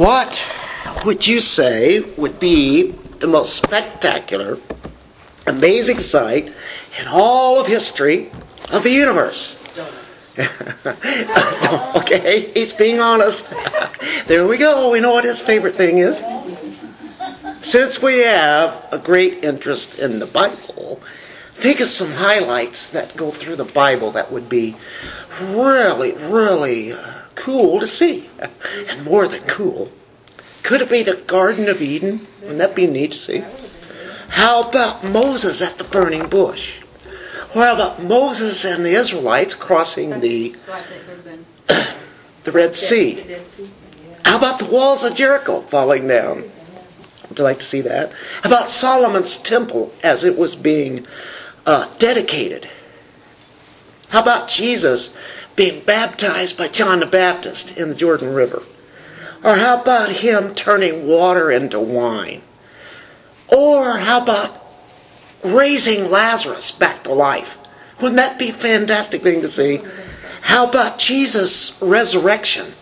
What would you say would be the most spectacular, amazing sight in all of history of the universe? okay, he's being honest. there we go. We know what his favorite thing is. Since we have a great interest in the Bible, think of some highlights that go through the Bible that would be really, really uh, cool to see. And more than cool. Could it be the Garden of Eden? Wouldn't that be neat to see? How about Moses at the burning bush? Or how about Moses and the Israelites crossing the the Red Sea? How about the walls of Jericho falling down? Would you like to see that? How about Solomon's temple as it was being uh, dedicated? How about Jesus being baptized by John the Baptist in the Jordan River? Or how about him turning water into wine? Or how about raising Lazarus back to life? Wouldn't that be a fantastic thing to see? How about Jesus' resurrection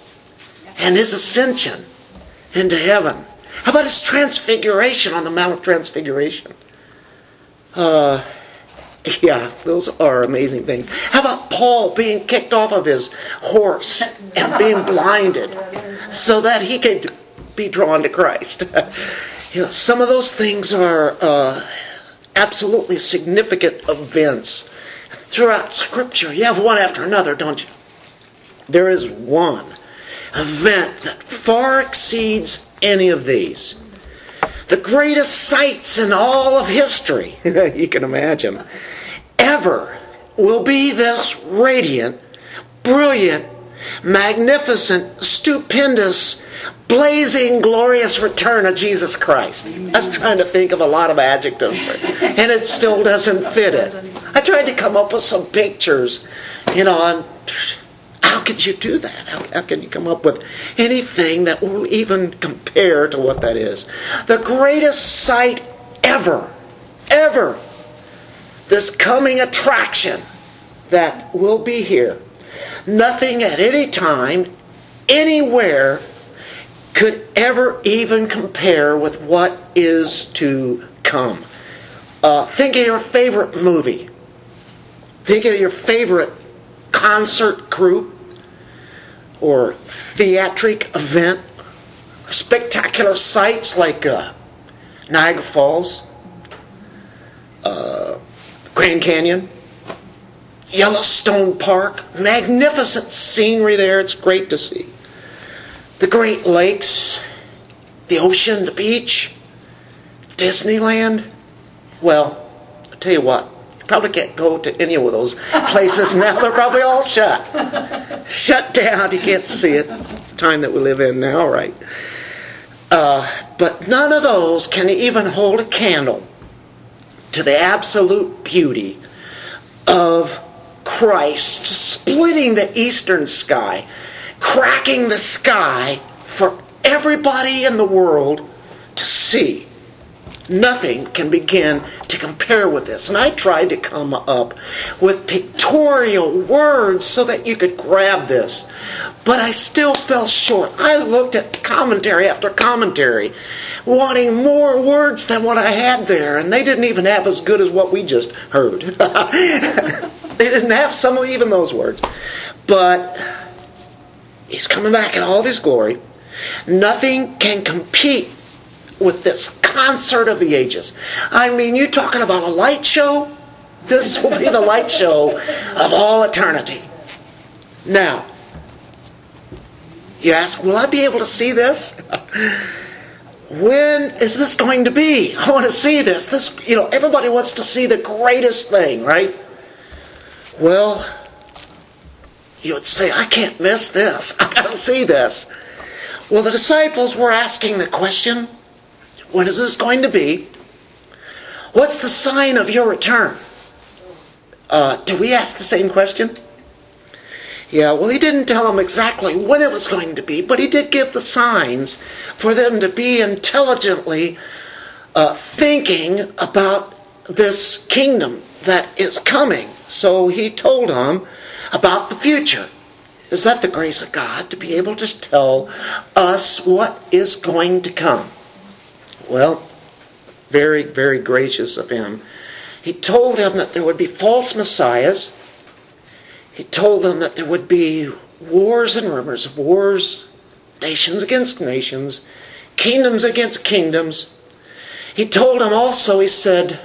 and his ascension into heaven? How about his transfiguration on the Mount of Transfiguration? Uh, yeah, those are amazing things. How about Paul being kicked off of his horse and being blinded so that he could be drawn to Christ? you know, some of those things are uh, absolutely significant events throughout Scripture. You have one after another, don't you? There is one event that far exceeds any of these. The greatest sights in all of history, you can imagine, ever will be this radiant, brilliant, magnificent, stupendous, blazing, glorious return of Jesus Christ. I was trying to think of a lot of adjectives, and it still doesn't fit it. I tried to come up with some pictures, you know, how could you do that? How, how can you come up with anything that will even compare to what that is? The greatest sight ever, ever, this coming attraction that will be here. Nothing at any time, anywhere, could ever even compare with what is to come. Uh, think of your favorite movie. Think of your favorite concert group or theatric event. Spectacular sights like uh, Niagara Falls, uh, Grand Canyon, Yellowstone Park. Magnificent scenery there. It's great to see. The Great Lakes, the ocean, the beach, Disneyland. Well, I'll tell you what, you probably can't go to any of those places now. They're probably all shut. shut down. You can't see it. the time that we live in now, right? Uh, but none of those can even hold a candle to the absolute beauty of Christ splitting the eastern sky, cracking the sky for everybody in the world to see. Nothing can begin to compare with this. And I tried to come up with pictorial words so that you could grab this. But I still fell short. I looked at commentary after commentary, wanting more words than what I had there. And they didn't even have as good as what we just heard. they didn't have some of even those words. But he's coming back in all of his glory. Nothing can compete with this concert of the ages. I mean, you're talking about a light show? This will be the light show of all eternity. Now, you ask, will I be able to see this? when is this going to be? I want to see this. This, you know, everybody wants to see the greatest thing, right? Well, you would say, I can't miss this. I got to see this. Well, the disciples were asking the question, when is this going to be? What's the sign of your return? Uh, do we ask the same question? Yeah, well, he didn't tell them exactly when it was going to be, but he did give the signs for them to be intelligently uh, thinking about this kingdom that is coming. So he told them about the future. Is that the grace of God to be able to tell us what is going to come? Well, very, very gracious of him. He told them that there would be false messiahs. He told them that there would be wars and rumors of wars, nations against nations, kingdoms against kingdoms. He told them also, he said,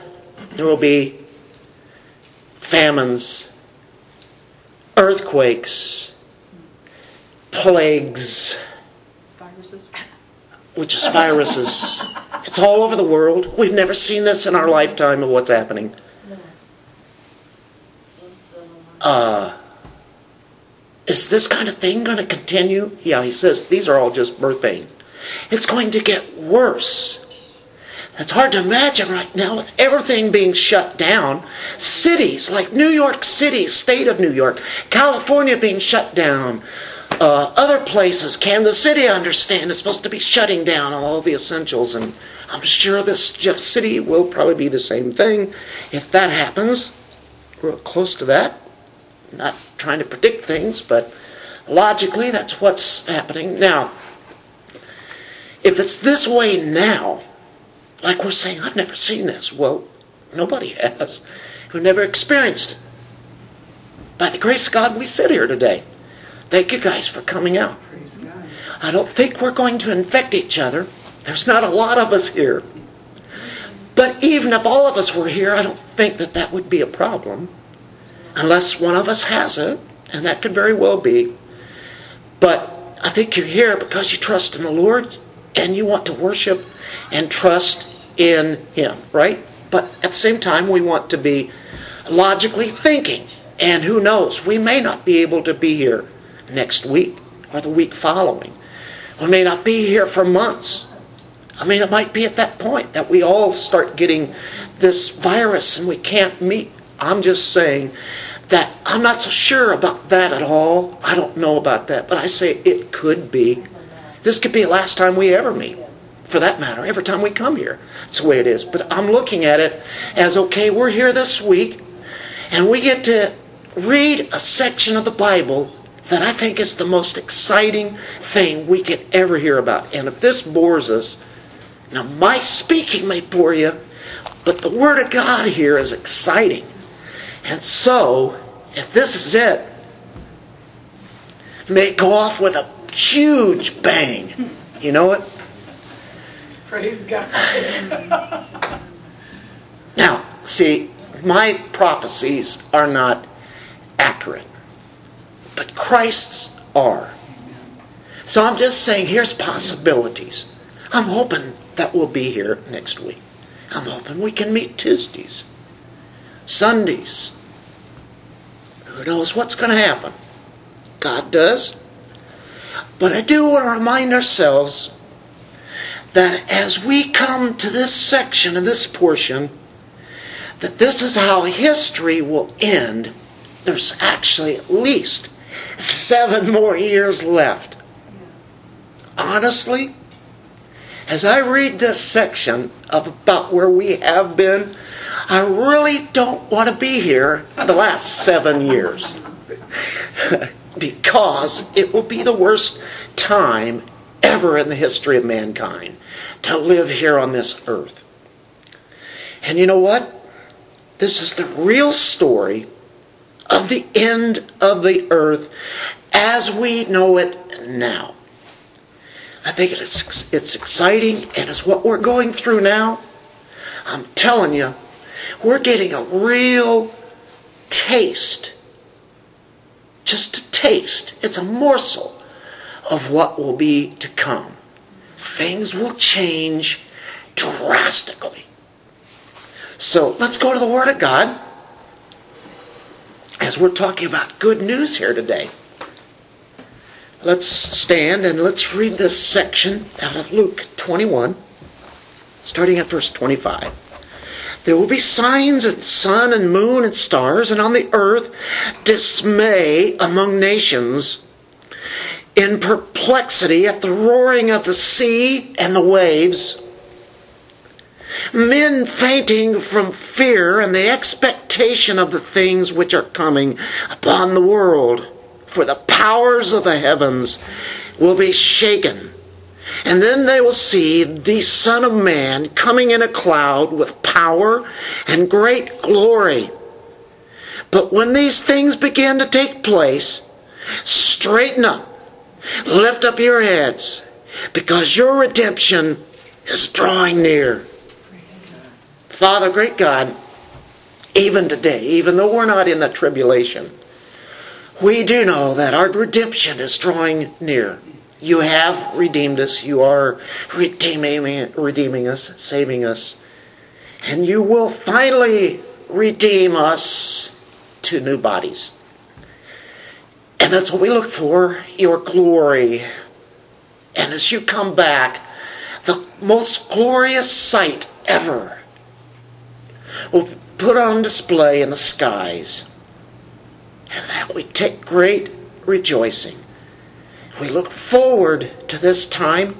there will be famines, earthquakes, plagues, Viruses. which is viruses. It's all over the world. We've never seen this in our lifetime of what's happening. Uh, is this kind of thing going to continue? Yeah, he says these are all just birth pains. It's going to get worse. It's hard to imagine right now with everything being shut down. Cities like New York City, state of New York, California being shut down, uh, other places, Kansas City, I understand, is supposed to be shutting down all the essentials, and I'm sure this Jeff City will probably be the same thing. If that happens, we're close to that. Not trying to predict things, but logically, that's what's happening. Now, if it's this way now, like we're saying, I've never seen this. Well, nobody has. We've never experienced it. By the grace of God, we sit here today. Thank you guys for coming out. I don't think we're going to infect each other. There's not a lot of us here. But even if all of us were here, I don't think that that would be a problem. Unless one of us has it, and that could very well be. But I think you're here because you trust in the Lord and you want to worship and trust in Him, right? But at the same time, we want to be logically thinking. And who knows, we may not be able to be here next week or the week following. We may not be here for months. I mean, it might be at that point that we all start getting this virus and we can't meet. I'm just saying that I'm not so sure about that at all. I don't know about that, but I say it could be. This could be the last time we ever meet, for that matter, every time we come here. That's the way it is. But I'm looking at it as okay, we're here this week, and we get to read a section of the Bible that I think is the most exciting thing we could ever hear about. And if this bores us, now my speaking may bore you, but the Word of God here is exciting. And so, if this is it, may it go off with a huge bang. You know it? Praise God. Now, see, my prophecies are not accurate, but Christ's are. So I'm just saying, here's possibilities. I'm hoping that we'll be here next week. I'm hoping we can meet Tuesdays, Sundays. Who knows what's going to happen? God does. But I do want to remind ourselves that as we come to this section and this portion, that this is how history will end. There's actually at least seven more years left. Honestly, as I read this section of about where we have been, I really don't want to be here the last seven years. because it will be the worst time ever in the history of mankind to live here on this earth. And you know what? This is the real story of the end of the earth as we know it now. I think it's, it's exciting and it's what we're going through now. I'm telling you, we're getting a real taste. Just a taste. It's a morsel of what will be to come. Things will change drastically. So let's go to the Word of God as we're talking about good news here today. Let's stand and let's read this section out of Luke 21, starting at verse 25. There will be signs in sun and moon and stars, and on the earth dismay among nations, in perplexity at the roaring of the sea and the waves, men fainting from fear and the expectation of the things which are coming upon the world for the powers of the heavens will be shaken. And then they will see the Son of Man coming in a cloud with power and great glory. But when these things begin to take place, straighten up, lift up your heads, because your redemption is drawing near. Father, great God, even today, even though we're not in the tribulation, we do know that our redemption is drawing near. You have redeemed us. You are redeeming, redeeming us, saving us. And you will finally redeem us to new bodies. And that's what we look for your glory. And as you come back, the most glorious sight ever will be put on display in the skies. And that we take great rejoicing. We look forward to this time.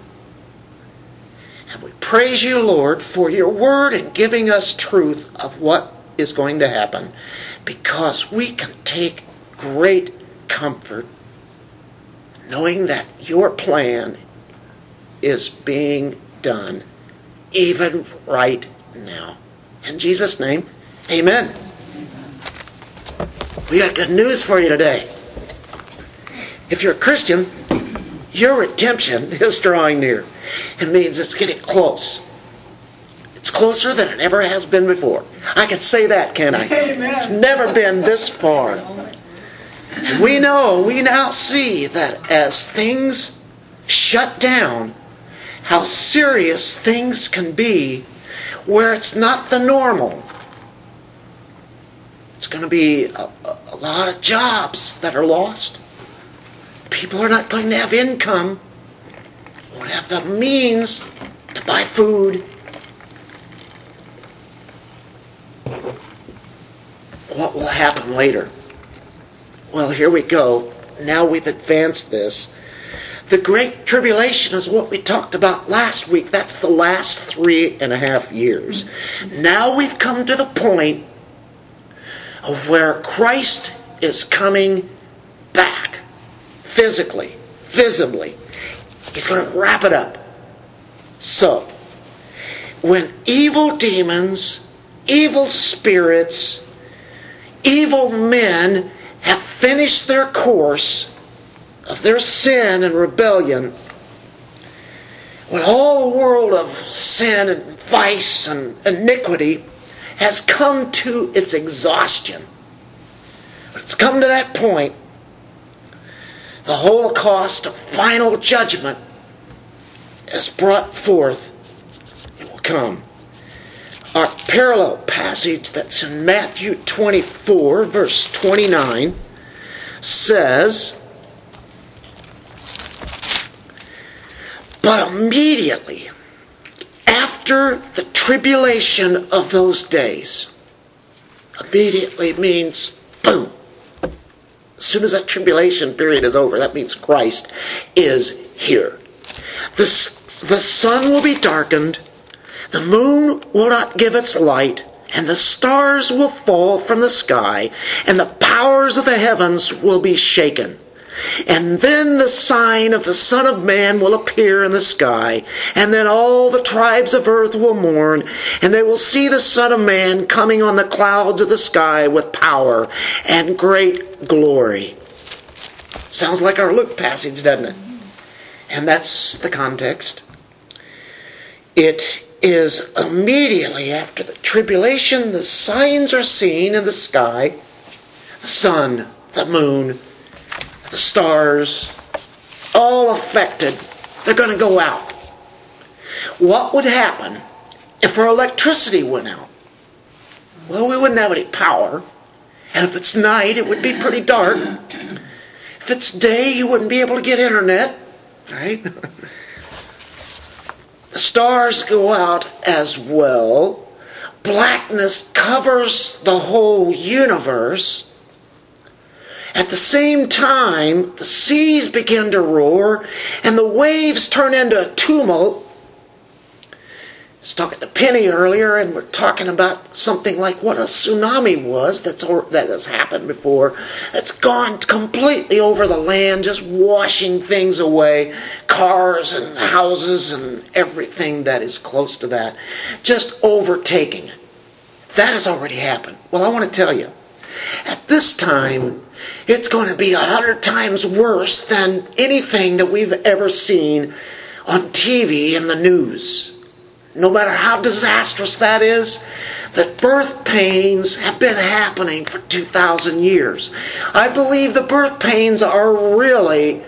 And we praise you, Lord, for your word and giving us truth of what is going to happen. Because we can take great comfort knowing that your plan is being done even right now. In Jesus' name, amen. We got good news for you today. If you're a Christian, your redemption is drawing near. It means it's getting close. It's closer than it ever has been before. I can say that, can I? Amen. It's never been this far. And we know, we now see that as things shut down, how serious things can be where it's not the normal. It's going to be a, a, lot of jobs that are lost. People are not going to have income, won't have the means to buy food. What will happen later? Well, here we go. Now we've advanced this. The Great Tribulation is what we talked about last week. That's the last three and a half years. Now we've come to the point of where Christ is coming back physically, visibly. He's going to wrap it up. So, when evil demons, evil spirits, evil men have finished their course of their sin and rebellion, when all the world of sin and vice and iniquity has come to its exhaustion, it's come to that point, the Holocaust of final judgment is brought forth. It will come. Our parallel passage that's in Matthew 24, verse 29, says, But immediately after the tribulation of those days, immediately means boom. As soon as that tribulation period is over, that means Christ is here. The, the sun will be darkened, the moon will not give its light, and the stars will fall from the sky, and the powers of the heavens will be shaken. And then the sign of the Son of Man will appear in the sky, and then all the tribes of earth will mourn, and they will see the Son of Man coming on the clouds of the sky with power and great glory. Sounds like our Luke passage, doesn't it? And that's the context. It is immediately after the tribulation, the signs are seen in the sky the sun, the moon, the stars, all affected. They're going to go out. What would happen if our electricity went out? Well, we wouldn't have any power. And if it's night, it would be pretty dark. If it's day, you wouldn't be able to get internet. Right? the stars go out as well. Blackness covers the whole universe. At the same time, the seas begin to roar and the waves turn into a tumult. was talking to Penny earlier, and we're talking about something like what a tsunami was that's that has happened before. It's gone completely over the land, just washing things away, cars and houses and everything that is close to that, just overtaking it. That has already happened. Well, I want to tell you, at this time, it's going to be a hundred times worse than anything that we've ever seen on TV and the news no matter how disastrous that is, that birth pains have been happening for 2,000 years. I believe the birth pains are really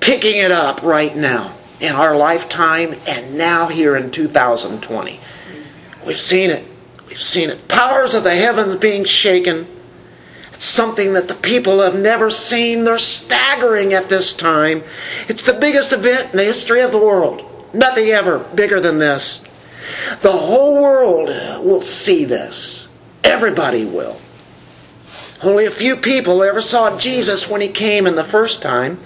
picking it up right now in our lifetime and now here in 2020. We've seen it. We've seen it. Powers of the heavens being shaken. Something that the people have never seen. They're staggering at this time. It's the biggest event in the history of the world. Nothing ever bigger than this. The whole world will see this. Everybody will. Only a few people ever saw Jesus when he came in the first time.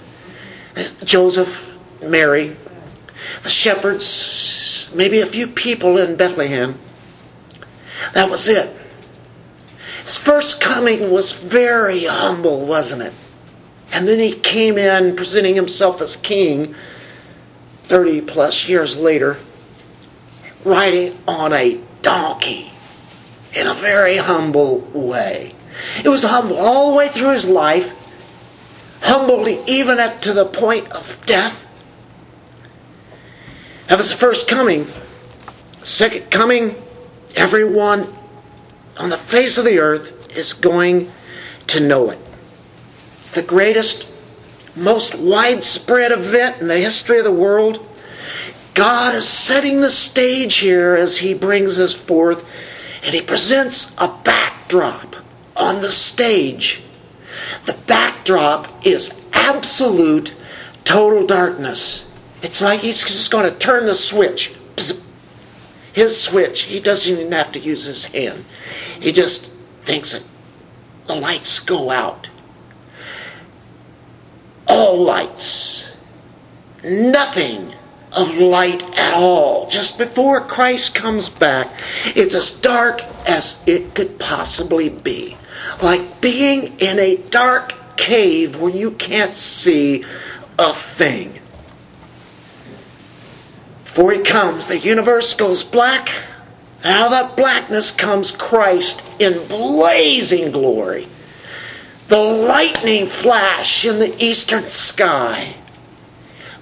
Joseph, Mary, the shepherds, maybe a few people in Bethlehem. That was it. His first coming was very humble, wasn't it? And then he came in presenting himself as king 30 plus years later riding on a donkey in a very humble way. It was humble all the way through his life, humble even to the point of death. That was the first coming. Second coming, everyone on the face of the earth is going to know it. It's the greatest, most widespread event in the history of the world. God is setting the stage here as He brings us forth, and He presents a backdrop on the stage. The backdrop is absolute, total darkness. It's like He's just going to turn the switch. His switch. He doesn't even have to use His hand. He just thinks it. The lights go out. All lights. Nothing of light at all. Just before Christ comes back, it's as dark as it could possibly be. Like being in a dark cave where you can't see a thing. Before he comes, the universe goes black. Out of that blackness comes Christ in blazing glory. The lightning flash in the eastern sky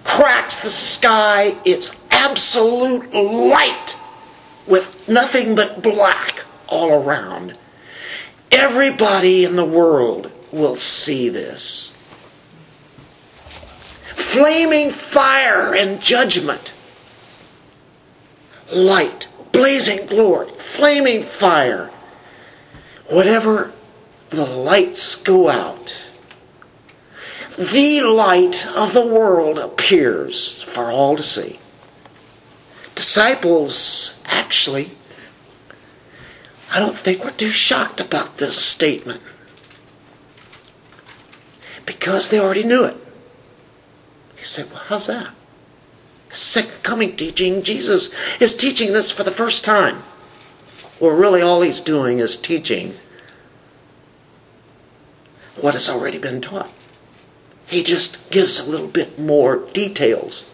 cracks the sky. It's absolute light with nothing but black all around. Everybody in the world will see this. Flaming fire and judgment. Light, blazing glory, flaming fire. Whatever the lights go out the light of the world appears for all to see. Disciples, actually, I don't think we're too shocked about this statement because they already knew it. He said, Well, how's that? Second coming teaching, Jesus is teaching this for the first time. Or really, all he's doing is teaching what has already been taught. He just gives a little bit more details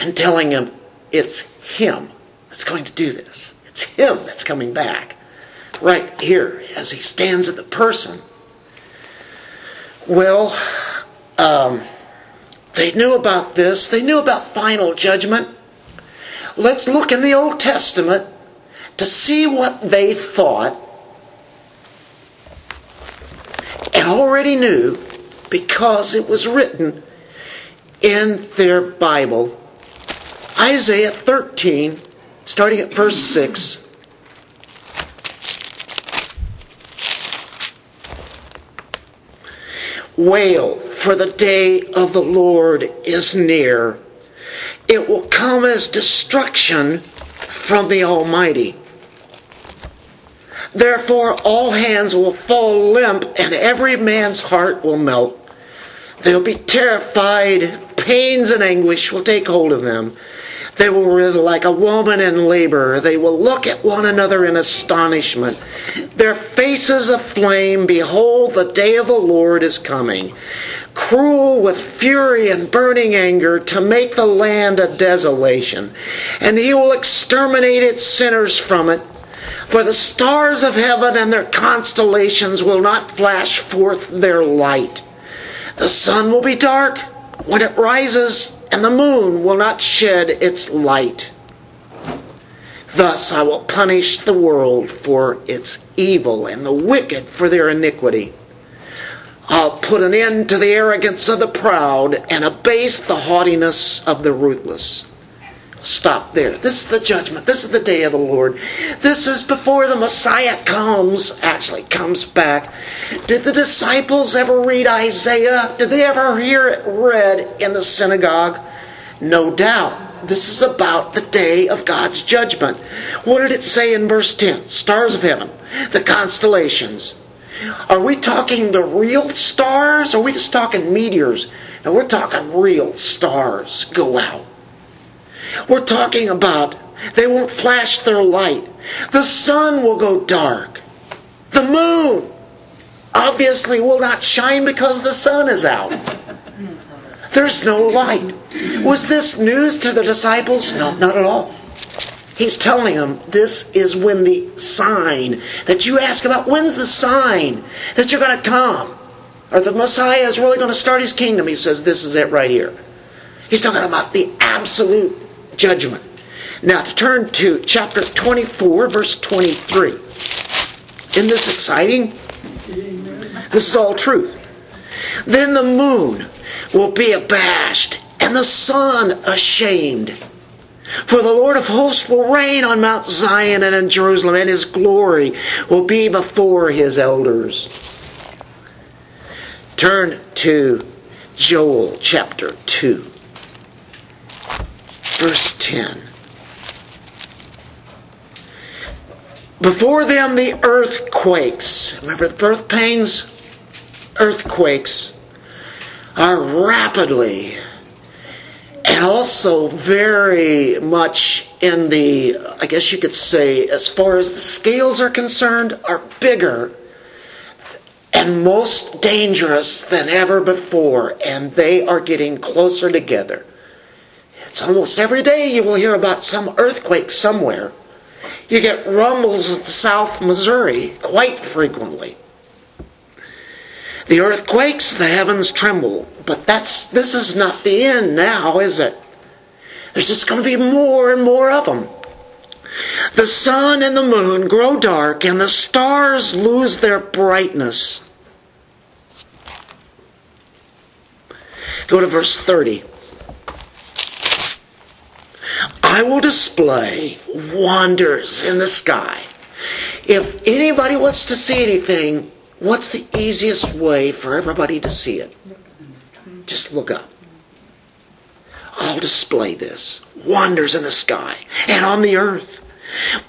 and telling him it's him that's going to do this. It's him that's coming back. Right here, as he stands at the person. Well, um, they knew about this. They knew about final judgment. Let's look in the Old Testament to see what they thought and already knew because it was written in their Bible. Isaiah 13, starting at verse 6. Wail, for the day of the Lord is near. It will come as destruction from the Almighty. Therefore, all hands will fall limp, and every man's heart will melt. They'll be terrified, pains and anguish will take hold of them. They will like a woman in labor. They will look at one another in astonishment. Their faces aflame. Behold, the day of the Lord is coming. Cruel with fury and burning anger to make the land a desolation. And he will exterminate its sinners from it. For the stars of heaven and their constellations will not flash forth their light. The sun will be dark when it rises, and the moon will not shed its light. Thus I will punish the world for its evil and the wicked for their iniquity. I'll put an end to the arrogance of the proud and abase the haughtiness of the ruthless. Stop there. This is the judgment. This is the day of the Lord. This is before the Messiah comes, actually comes back. Did the disciples ever read Isaiah? Did they ever hear it read in the synagogue? No doubt. This is about the day of God's judgment. What did it say in verse 10? Stars of heaven, the constellations. Are we talking the real stars? Or are we just talking meteors? No, we're talking real stars go out. We're talking about they won't flash their light. The sun will go dark. The moon obviously will not shine because the sun is out. There's no light. Was this news to the disciples? No, not at all. He's telling them this is when the sign that you ask about, when's the sign that you're going to come? Or the Messiah is really going to start his kingdom. He says, this is it right here. He's talking about the absolute judgment. Now, to turn to chapter 24, verse 23. Isn't this exciting? This is all truth. Then the moon will be abashed and the sun ashamed. For the Lord of hosts will reign on Mount Zion and in Jerusalem, and his glory will be before his elders. Turn to Joel chapter 2 verse 10. Before them the earth quakes. Remember the birth pains? Earthquakes are rapidly and also very much in the, I guess you could say, as far as the scales are concerned, are bigger and most dangerous than ever before, and they are getting closer together. It's almost every day you will hear about some earthquake somewhere. You get rumbles in South Missouri quite frequently. The earth quakes, the heavens tremble. But that's this is not the end now, is it? There's just going to be more and more of them. The sun and the moon grow dark, and the stars lose their brightness. Go to verse 30. I will display wonders in the sky. If anybody wants to see anything, what's the easiest way for everybody to see it? Just look up. I'll display this. Wonders in the sky and on the earth.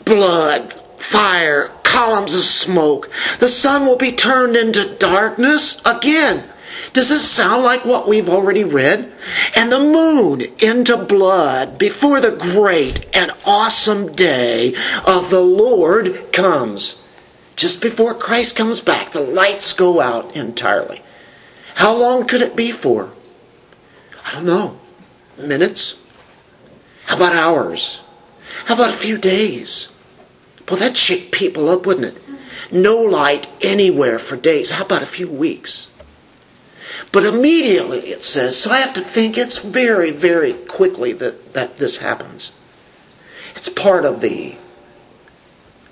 Blood, fire, columns of smoke. The sun will be turned into darkness again does this sound like what we've already read? And the moon into blood before the great and awesome day of the Lord comes. Just before Christ comes back, the lights go out entirely. How long could it be for? I don't know. Minutes? How about hours? How about a few days? Well, that'd shake people up, wouldn't it? No light anywhere for days. How about a few weeks? But immediately it says, so I have to think it's very, very quickly that, that this happens. It's part of the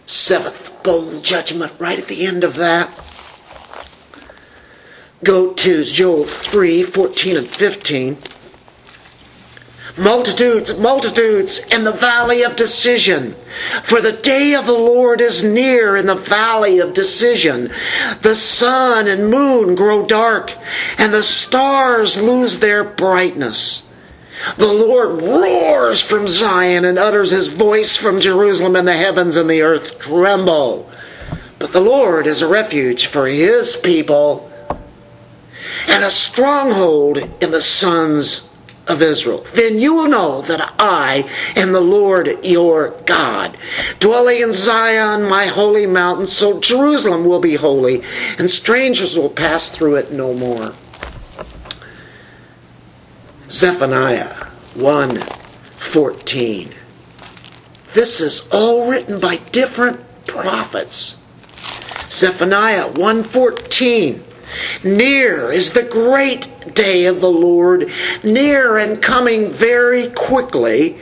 seventh bowl judgment right at the end of that. Go to Joel 3 14 and 15 multitudes, multitudes in the valley of decision. For the day of the Lord is near in the valley of decision. The sun and moon grow dark, and the stars lose their brightness. The Lord roars from Zion and utters his voice from Jerusalem, and the heavens and the earth tremble. But the Lord is a refuge for his people and a stronghold in the sons of Israel. Then you will know that I am the Lord your God, dwelling in Zion, my holy mountain, so Jerusalem will be holy, and strangers will pass through it no more. Zephaniah 1 14. This is all written by different prophets. Zephaniah 1:14 Near is the great day of the Lord, near and coming very quickly.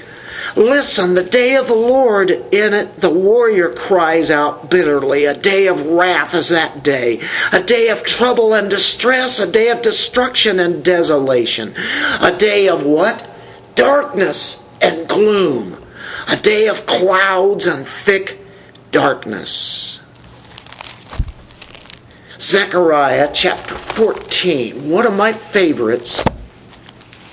Listen, the day of the Lord, in it the warrior cries out bitterly. A day of wrath is that day. A day of trouble and distress, a day of destruction and desolation. A day of what? Darkness and gloom. A day of clouds and thick darkness. Zechariah chapter 14, one of my favorites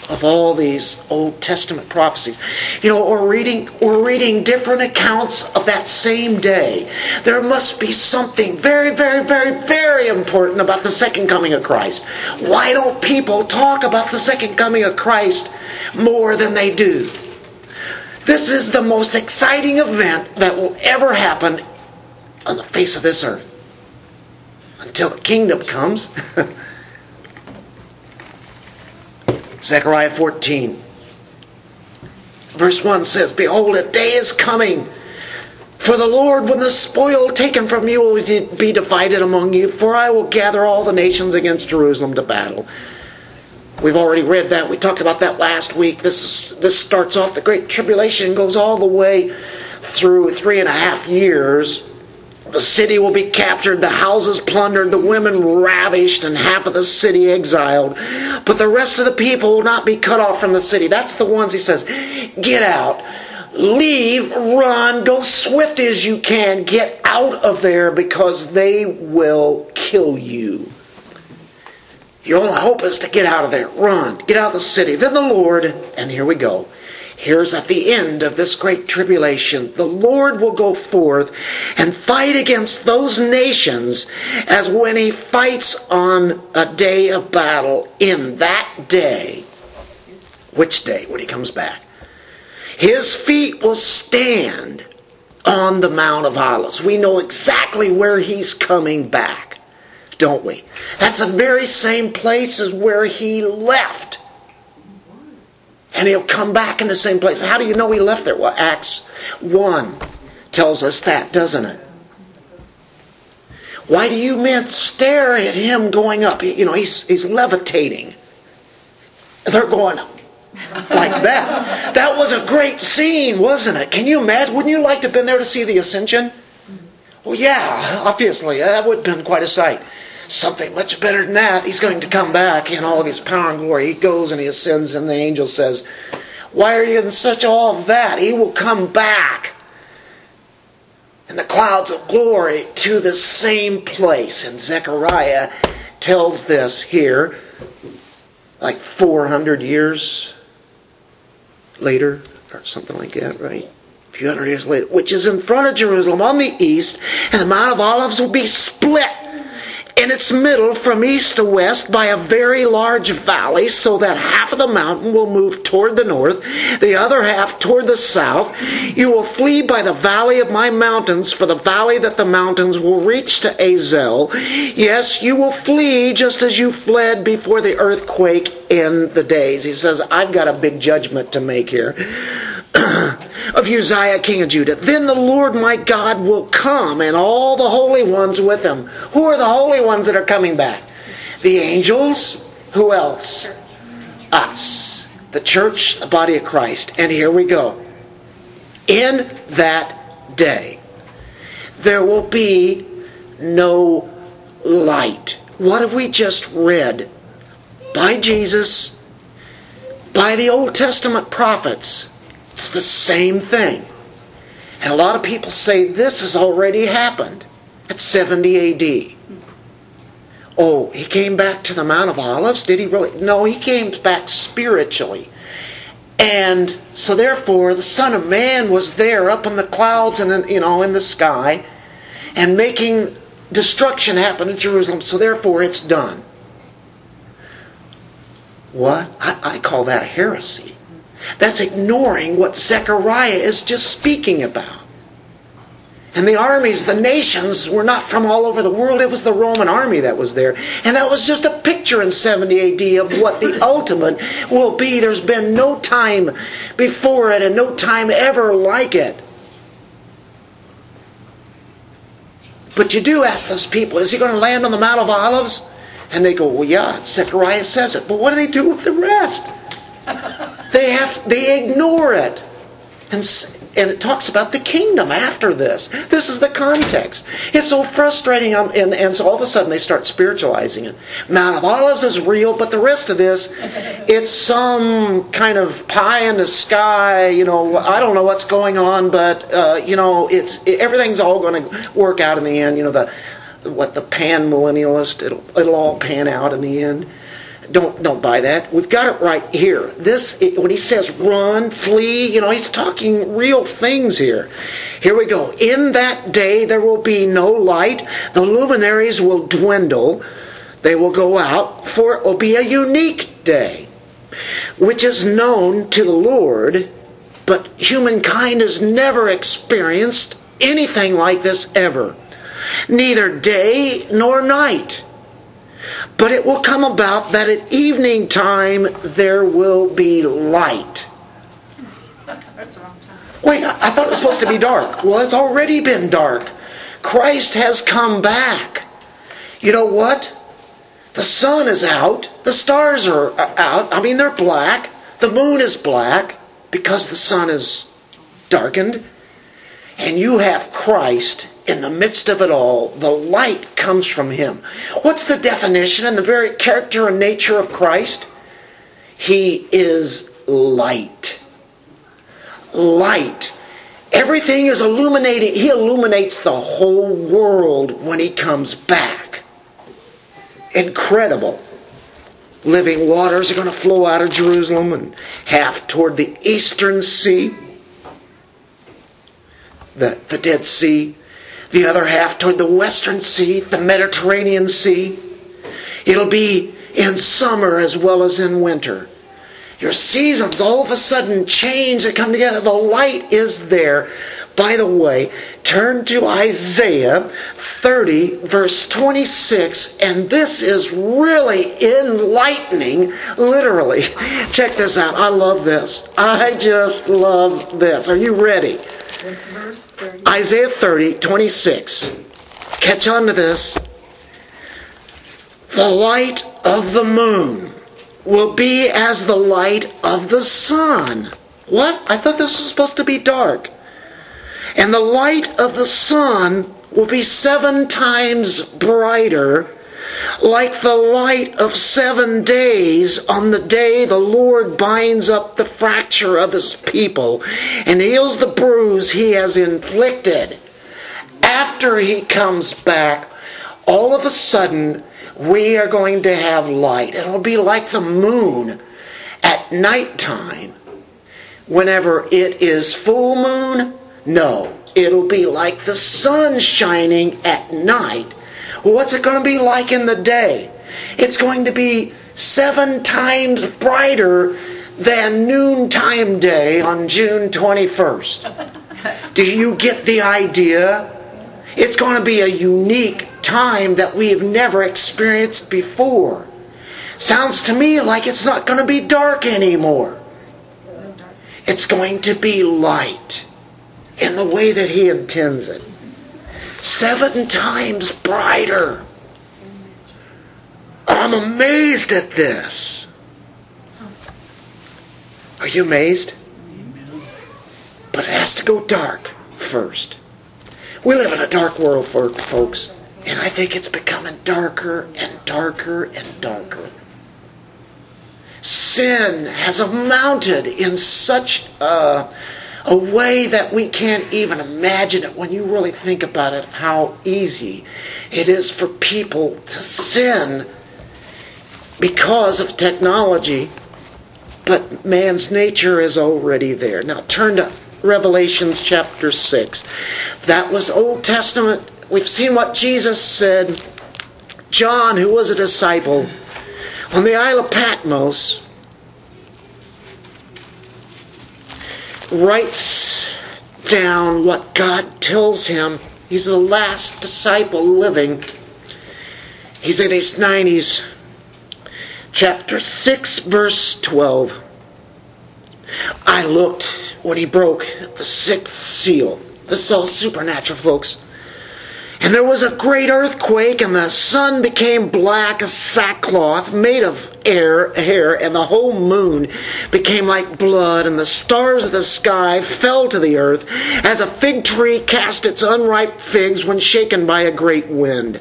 of all these Old Testament prophecies. You know, we're reading we're reading different accounts of that same day. There must be something very, very, very, very important about the second coming of Christ. Why don't people talk about the second coming of Christ more than they do? This is the most exciting event that will ever happen on the face of this earth until the kingdom comes. Zechariah 14. Verse 1 says, Behold, a day is coming. For the Lord, when the spoil taken from you will be divided among you, for I will gather all the nations against Jerusalem to battle. We've already read that. We talked about that last week. This this starts off the Great Tribulation, goes all the way through three and a half years. The city will be captured, the houses plundered, the women ravished, and half of the city exiled. But the rest of the people will not be cut off from the city. That's the ones he says, get out. Leave, run, go swift as you can. Get out of there because they will kill you. Your only hope is to get out of there. Run. Get out of the city. Then the Lord, and here we go. Here's at the end of this great tribulation, the Lord will go forth and fight against those nations as when he fights on a day of battle in that day. Which day? When he comes back. His feet will stand on the Mount of Olives. We know exactly where he's coming back, don't we? That's the very same place as where he left and he'll come back in the same place. How do you know he left there? Well, Acts 1 tells us that, doesn't it? Why do you men stare at him going up? You know, he's, he's levitating. They're going up like that. That was a great scene, wasn't it? Can you imagine? Wouldn't you like to have been there to see the ascension? Well, yeah, obviously. That would have been quite a sight something much better than that. He's going to come back in all of his power and glory. He goes and he ascends, and the angel says, Why are you in such awe of that? He will come back in the clouds of glory to the same place. And Zechariah tells this here, like 400 years later, or something like that, right? A few hundred years later, which is in front of Jerusalem on the east, and the Mount of Olives will be split in its middle from east to west by a very large valley, so that half of the mountain will move toward the north, the other half toward the south. You will flee by the valley of my mountains, for the valley that the mountains will reach to Azel. Yes, you will flee just as you fled before the earthquake in the days. He says, I've got a big judgment to make here. of Uzziah, king of Judah. Then the Lord my God will come and all the holy ones with him. Who are the holy ones that are coming back? The angels. Who else? Us. The church, the body of Christ. And here we go. In that day, there will be no light. What have we just read? By Jesus, by the Old Testament prophets it's the same thing. And a lot of people say this has already happened at 70 AD. Oh, he came back to the Mount of Olives? Did he really? No, he came back spiritually. And so therefore the Son of Man was there up in the clouds and you know in the sky and making destruction happen in Jerusalem. So therefore it's done. What? I, I call that a heresy. That's ignoring what Zechariah is just speaking about. And the armies, the nations, were not from all over the world. It was the Roman army that was there. And that was just a picture in 70 AD of what the ultimate will be. There's been no time before it and no time ever like it. But you do ask those people, is he going to land on the Mount of Olives? And they go, well, yeah, Zechariah says it. But what do they do with the rest? They have, they ignore it. And, and it talks about the kingdom after this. This is the context. It's so frustrating, um, and, and so all of a sudden they start spiritualizing it. Mount of Olives is real, but the rest of this, it's some kind of pie in the sky. You know, I don't know what's going on, but uh, you know, it's it, everything's all going to work out in the end. You know, the, the what the pan millennialist, it'll it'll all pan out in the end don't don't buy that. We've got it right here. This when he says run, flee, you know, he's talking real things here. Here we go. In that day there will be no light. The luminaries will dwindle. They will go out, for it will be a unique day, which is known to the Lord, but humankind has never experienced anything like this ever. Neither day nor night but it will come about that at evening time there will be light. That's the wrong time. Wait, I thought it was supposed to be dark. Well, it's already been dark. Christ has come back. You know what? The sun is out. The stars are uh, out. I mean, they're black. The moon is black because the sun is darkened. And you have Christ in the midst of it all, the light comes from him. What's the definition and the very character and nature of Christ? He is light. Light. Everything is illuminating. He illuminates the whole world when he comes back. Incredible. Living waters are going to flow out of Jerusalem and half toward the eastern sea, the, the Dead Sea the other half toward the Western Sea, the Mediterranean Sea. It'll be in summer as well as in winter. Your seasons all of a sudden change, they come together. The light is there. By the way, turn to Isaiah 30, verse 26, and this is really enlightening, literally. Check this out. I love this. I just love this. Are you ready? verse 30? Isaiah 30, 26. Catch on to this. The light of the moon will be as the light of the sun. What? I thought this was supposed to be dark. And the light of the sun will be seven times brighter like the light of seven days on the day the Lord binds up the fracture of his people and heals the bruise he has inflicted. After he comes back, all of a sudden, we are going to have light. It'll be like the moon at nighttime. Whenever it is full moon, no, it'll be like the sun shining at night what's it going to be like in the day? It's going to be seven times brighter than noontime day on June 21st. Do you get the idea? It's going to be a unique time that we have never experienced before. Sounds to me like it's not going to be dark anymore. It's going to be light in the way that He intends it seven times brighter. I'm amazed at this. Are you amazed? But it has to go dark first. We live in a dark world, folks, and I think it's becoming darker and darker and darker. Sin has amounted in such a a way that we can't even imagine it when you really think about it, how easy it is for people to sin because of technology, but man's nature is already there. Now turn to Revelations chapter 6. That was Old Testament. We've seen what Jesus said. John, who was a disciple, on the Isle of Patmos, writes down what God tells him. He's the last disciple living. He's in his 90s. Chapter 6, verse 12. I looked when he broke the sixth seal. This is all supernatural, folks. And there was a great earthquake, and the sun became black as sackcloth made of air, hair, and the whole moon became like blood, and the stars of the sky fell to the earth, as a fig tree cast its unripe figs when shaken by a great wind.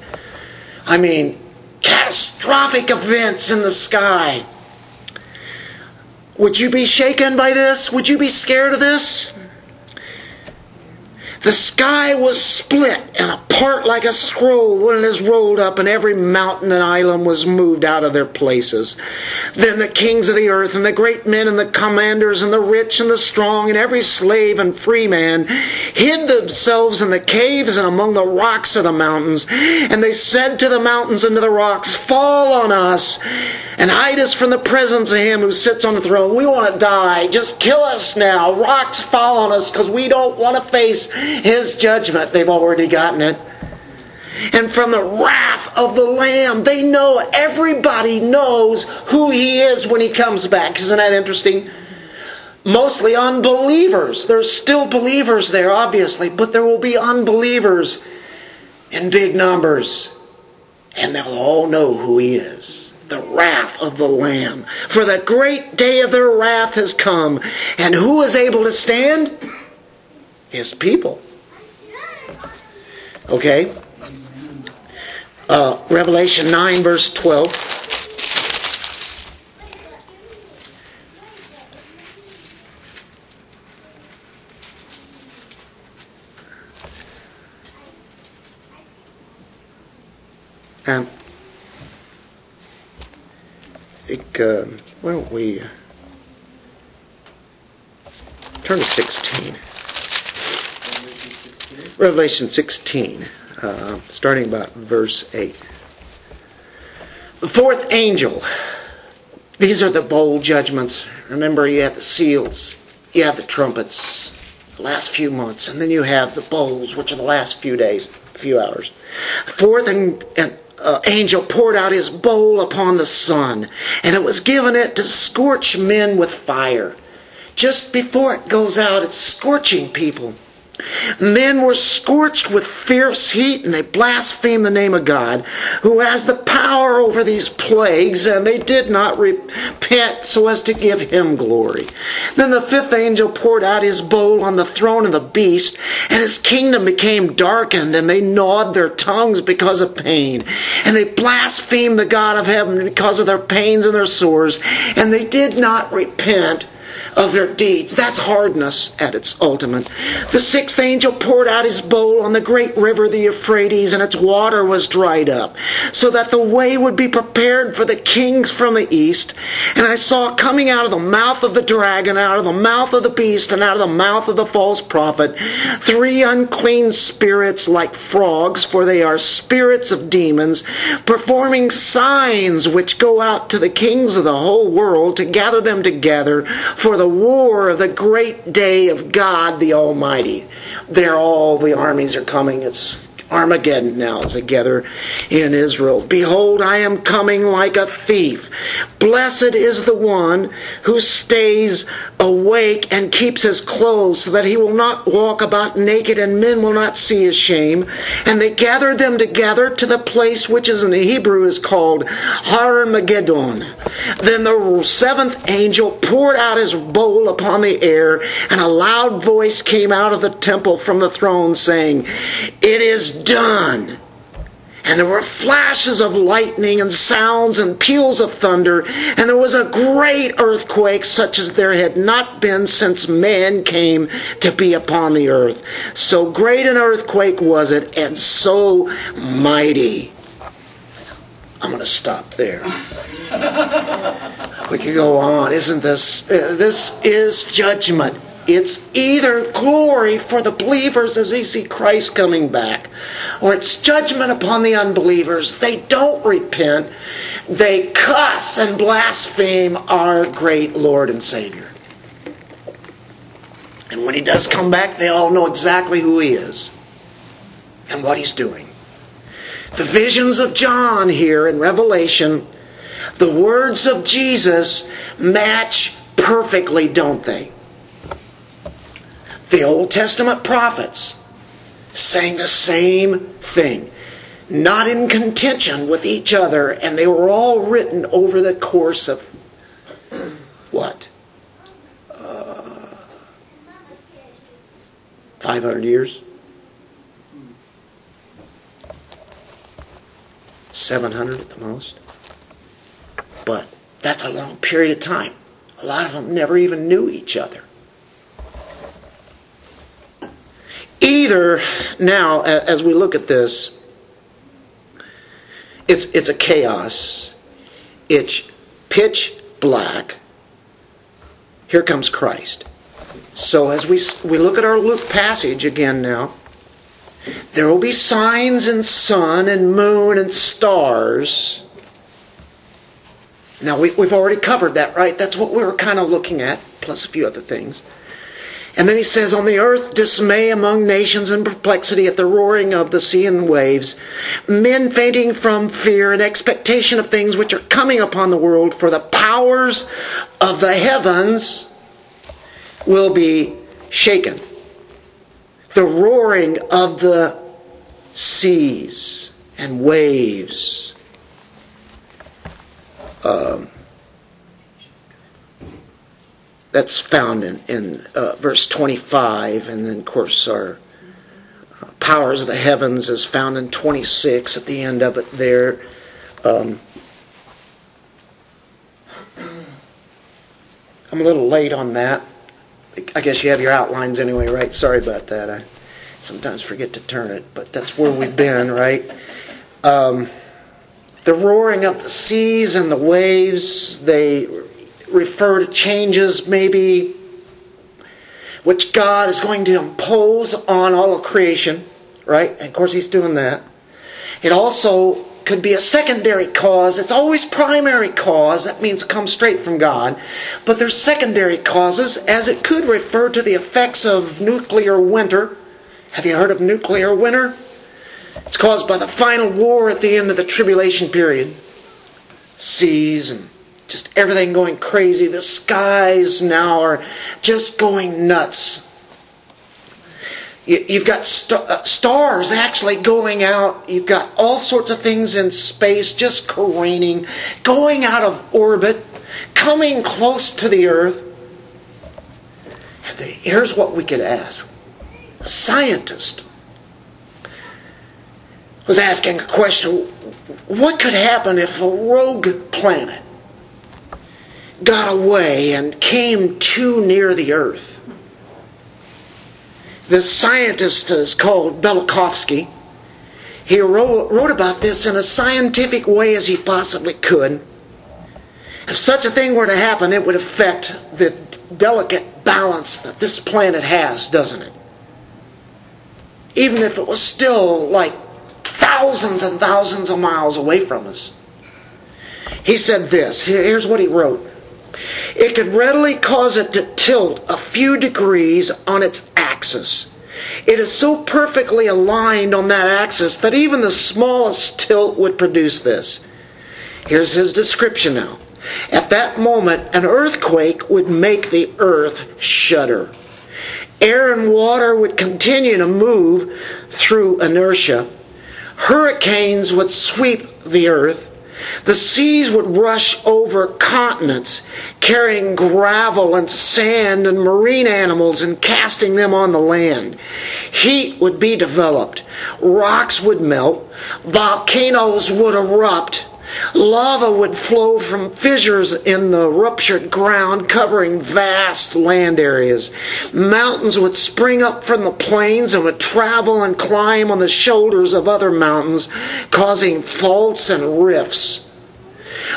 I mean, catastrophic events in the sky. Would you be shaken by this? Would you be scared of this? The sky was split and apart like a scroll when it is rolled up, and every mountain and island was moved out of their places. Then the kings of the earth, and the great men, and the commanders, and the rich, and the strong, and every slave and free man hid themselves in the caves and among the rocks of the mountains. And they said to the mountains and to the rocks, Fall on us and hide us from the presence of him who sits on the throne. We want to die. Just kill us now. Rocks fall on us because we don't want to face his judgment. They've already gotten it. And from the wrath of the Lamb, they know, everybody knows who he is when he comes back. Isn't that interesting? Mostly unbelievers. There's still believers there, obviously, but there will be unbelievers in big numbers. And they'll all know who he is. The wrath of the Lamb. For the great day of their wrath has come. And who is able to stand? His people. Okay? Uh, Revelation 9, verse 12. Um, I think, uh, why don't we uh, turn to 16? Revelation 16, uh, starting about verse 8. The fourth angel. These are the bowl judgments. Remember, you have the seals, you have the trumpets, the last few months, and then you have the bowls, which are the last few days, a few hours. The fourth uh, angel poured out his bowl upon the sun, and it was given it to scorch men with fire. Just before it goes out, it's scorching people. Men were scorched with fierce heat and they blasphemed the name of God, who has the power over these plagues, and they did not repent so as to give him glory. Then the fifth angel poured out his bowl on the throne of the beast, and his kingdom became darkened, and they gnawed their tongues because of pain. And they blasphemed the God of heaven because of their pains and their sores, and they did not repent of their deeds. That's hardness at its ultimate. The sixth angel poured out his bowl on the great river, the Euphrates, and its water was dried up, so that the way would be prepared for the kings from the east. And I saw coming out of the mouth of the dragon, out of the mouth of the beast, and out of the mouth of the false prophet, three unclean spirits like frogs, for they are spirits of demons, performing signs which go out to the kings of the whole world to gather them together for the war of the great day of God the Almighty. There all the armies are coming. It's Armageddon now together in Israel. Behold, I am coming like a thief. Blessed is the one who stays awake and keeps his clothes so that he will not walk about naked and men will not see his shame. And they gathered them together to the place which is in Hebrew is called Armageddon. Then the seventh angel poured out his bowl upon the air and a loud voice came out of the temple from the throne saying, It is done. And there were flashes of lightning and sounds and peals of thunder, and there was a great earthquake such as there had not been since man came to be upon the earth. So great an earthquake was it, and so mighty. I'm going to stop there. We could go on. Isn't this? Uh, this is judgment. It's either glory for the believers as they see Christ coming back, or it's judgment upon the unbelievers. They don't repent. They cuss and blaspheme our great Lord and Savior. And when he does come back, they all know exactly who he is and what he's doing. The visions of John here in Revelation, the words of Jesus match perfectly, don't they? The Old Testament prophets saying the same thing, not in contention with each other, and they were all written over the course of what? Uh, 500 years? 700 at the most. But that's a long period of time. A lot of them never even knew each other. Either now, as we look at this, it's, it's a chaos. It's pitch black. Here comes Christ. So as we, we look at our Luke passage again now, there will be signs and sun and moon and stars. Now, we, have already covered that, right? That's what we were kind of looking at, plus a few other things. And then he says, On the earth, dismay among nations and perplexity at the roaring of the sea and waves, men fainting from fear and expectation of things which are coming upon the world, for the powers of the heavens will be shaken. The roaring of the seas and waves. Um, that's found in, in uh, verse 25, and then, of course, our uh, powers of the heavens is found in 26 at the end of it there. Um, I'm a little late on that. I guess you have your outlines anyway, right? Sorry about that. I sometimes forget to turn it, but that's where we've been, right? Um, the roaring of the seas and the waves, they refer to changes maybe which God is going to impose on all of creation, right? And of course, He's doing that. It also could be a secondary cause. It's always primary cause. That means it comes straight from God. But there's secondary causes, as it could refer to the effects of nuclear winter. Have you heard of nuclear winter? It's caused by the final war at the end of the tribulation period. Seas and just everything going crazy. The skies now are just going nuts. You've got uh, stars actually going out. You've got all sorts of things in space just careening, going out of orbit, coming close to the Earth. And here's what we could ask a scientist was asking a question what could happen if a rogue planet got away and came too near the earth. This scientist is called Velikovsky. He wrote, wrote about this in a scientific way as he possibly could. If such a thing were to happen, it would affect the delicate balance that this planet has, doesn't it? Even if it was still like thousands and thousands of miles away from us. He said this. Here's what he wrote it could readily cause it to tilt a few degrees on its axis. It is so perfectly aligned on that axis that even the smallest tilt would produce this. Here's his description now. At that moment, an earthquake would make the earth shudder. Air and water would continue to move through inertia. Hurricanes would sweep the earth. The seas would rush over continents, carrying gravel and sand and marine animals and casting them on the land. Heat would be developed. Rocks would melt. Volcanoes would erupt. Lava would flow from fissures in the ruptured ground, covering vast land areas. Mountains would spring up from the plains and would travel and climb on the shoulders of other mountains, causing faults and rifts.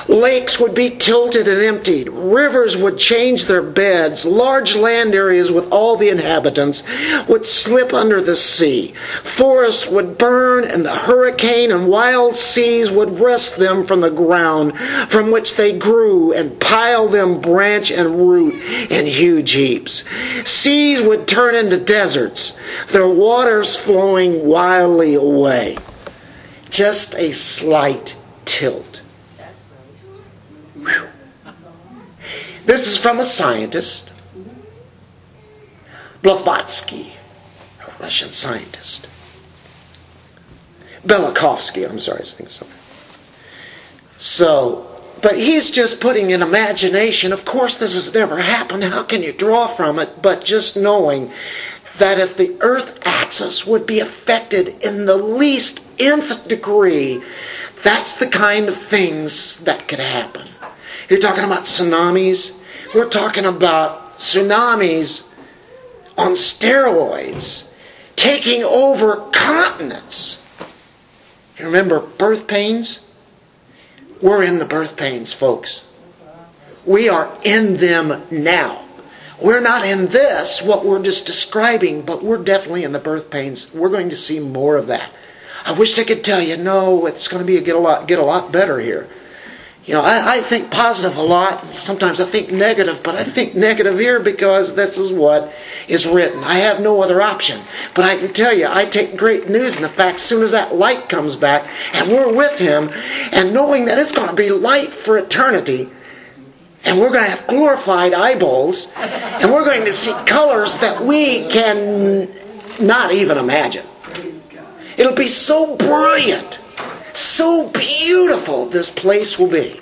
Lakes would be tilted and emptied. Rivers would change their beds. Large land areas with all the inhabitants would slip under the sea. Forests would burn and the hurricane and wild seas would wrest them from the ground from which they grew and pile them branch and root in huge heaps. Seas would turn into deserts, their waters flowing wildly away. Just a slight tilt. Whew. This is from a scientist, Blavatsky, a Russian scientist. Belakovsky, I'm sorry, I was think so. So, but he's just putting in imagination. Of course, this has never happened. How can you draw from it? But just knowing that if the Earth axis would be affected in the least nth degree, that's the kind of things that could happen. You're talking about tsunamis. We're talking about tsunamis on steroids taking over continents. You remember birth pains? We're in the birth pains, folks. We are in them now. We're not in this, what we're just describing, but we're definitely in the birth pains. We're going to see more of that. I wish I could tell you, no, it's going to be a, get a lot get a lot better here. You know, I, I think positive a lot. Sometimes I think negative, but I think negative here because this is what is written. I have no other option. But I can tell you, I take great news in the fact as soon as that light comes back and we're with Him and knowing that it's going to be light for eternity and we're going to have glorified eyeballs and we're going to see colors that we can not even imagine. It'll be so brilliant so beautiful this place will be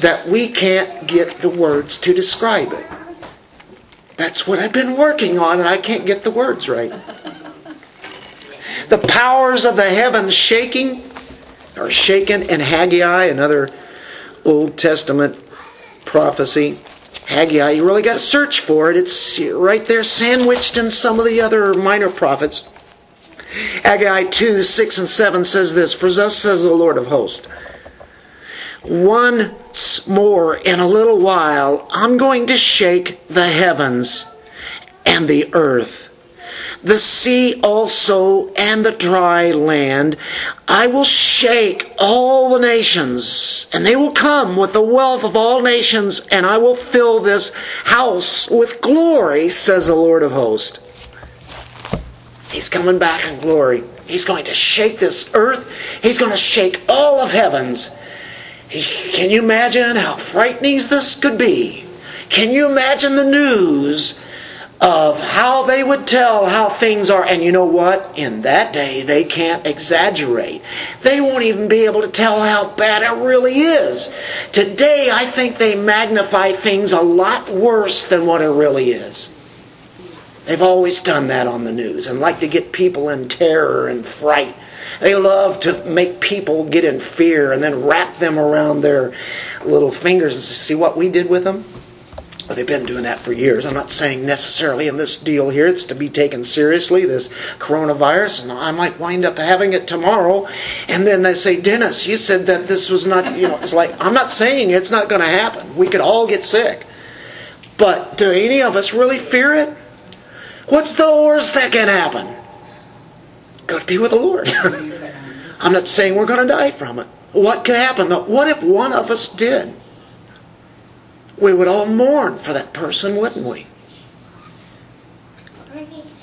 that we can't get the words to describe it. That's what I've been working on, and I can't get the words right. The powers of the heavens shaking are shaken in Haggai, another Old Testament prophecy. Haggai, you really got to search for it. It's right there sandwiched in some of the other minor prophets. Haggai 2 6 and 7 says this For thus says the Lord of hosts, once more in a little while, I'm going to shake the heavens and the earth, the sea also and the dry land. I will shake all the nations, and they will come with the wealth of all nations, and I will fill this house with glory, says the Lord of hosts. He's coming back in glory. He's going to shake this earth. He's going to shake all of heavens. Can you imagine how frightening this could be? Can you imagine the news of how they would tell how things are? And you know what? In that day, they can't exaggerate. They won't even be able to tell how bad it really is. Today, I think they magnify things a lot worse than what it really is. They've always done that on the news and like to get people in terror and fright. They love to make people get in fear and then wrap them around their little fingers and see what we did with them. Well, they've been doing that for years. I'm not saying necessarily in this deal here it's to be taken seriously, this coronavirus, and I might wind up having it tomorrow. And then they say, Dennis, you said that this was not, you know, it's like, I'm not saying it's not going to happen. We could all get sick. But do any of us really fear it? What's the worst that can happen? Go to be with the Lord. I'm not saying we're going to die from it. What could happen though? What if one of us did? We would all mourn for that person, wouldn't we?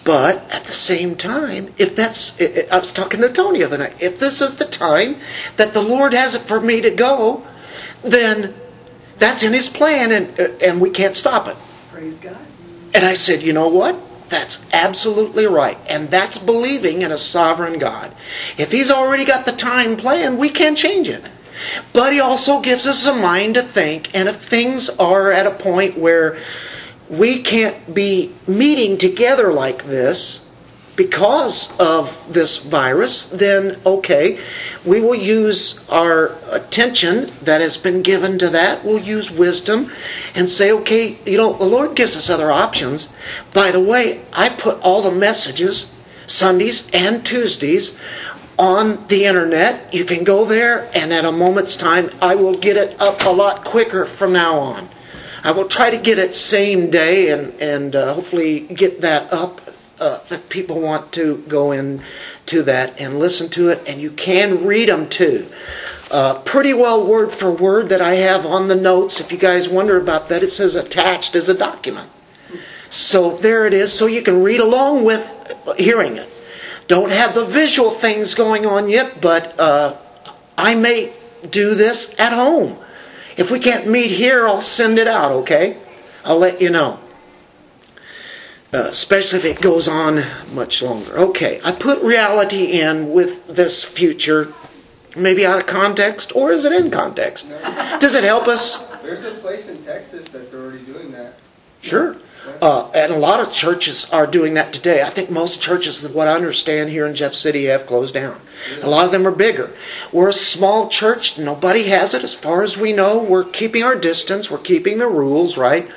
But at the same time, if that's, I was talking to Tony the other night, if this is the time that the Lord has it for me to go, then that's in His plan and, uh, and we can't stop it. Praise God. And I said, you know what? That's absolutely right. And that's believing in a sovereign God. If He's already got the time planned, we can't change it. But He also gives us a mind to think, and if things are at a point where we can't be meeting together like this, because of this virus, then okay, we will use our attention that has been given to that. We'll use wisdom and say, okay, you know, the Lord gives us other options. By the way, I put all the messages, Sundays and Tuesdays, on the internet. You can go there, and at a moment's time, I will get it up a lot quicker from now on. I will try to get it same day and, and uh, hopefully get that up uh, if people want to go in to that and listen to it. And you can read them too. Uh, pretty well word for word that I have on the notes. If you guys wonder about that, it says attached as a document. So there it is, so you can read along with hearing it. Don't have the visual things going on yet, but uh, I may do this at home. If we can't meet here, I'll send it out, okay? I'll let you know. Uh, especially if it goes on much longer. Okay, I put reality in with this future, maybe out of context, or is it in context? Does it help us? There's a place in Texas that they're already doing that. Sure. Uh, and a lot of churches are doing that today. I think most churches, what I understand here in Jeff City, have closed down. A lot of them are bigger. We're a small church. Nobody has it. As far as we know, we're keeping our distance. We're keeping the rules, right?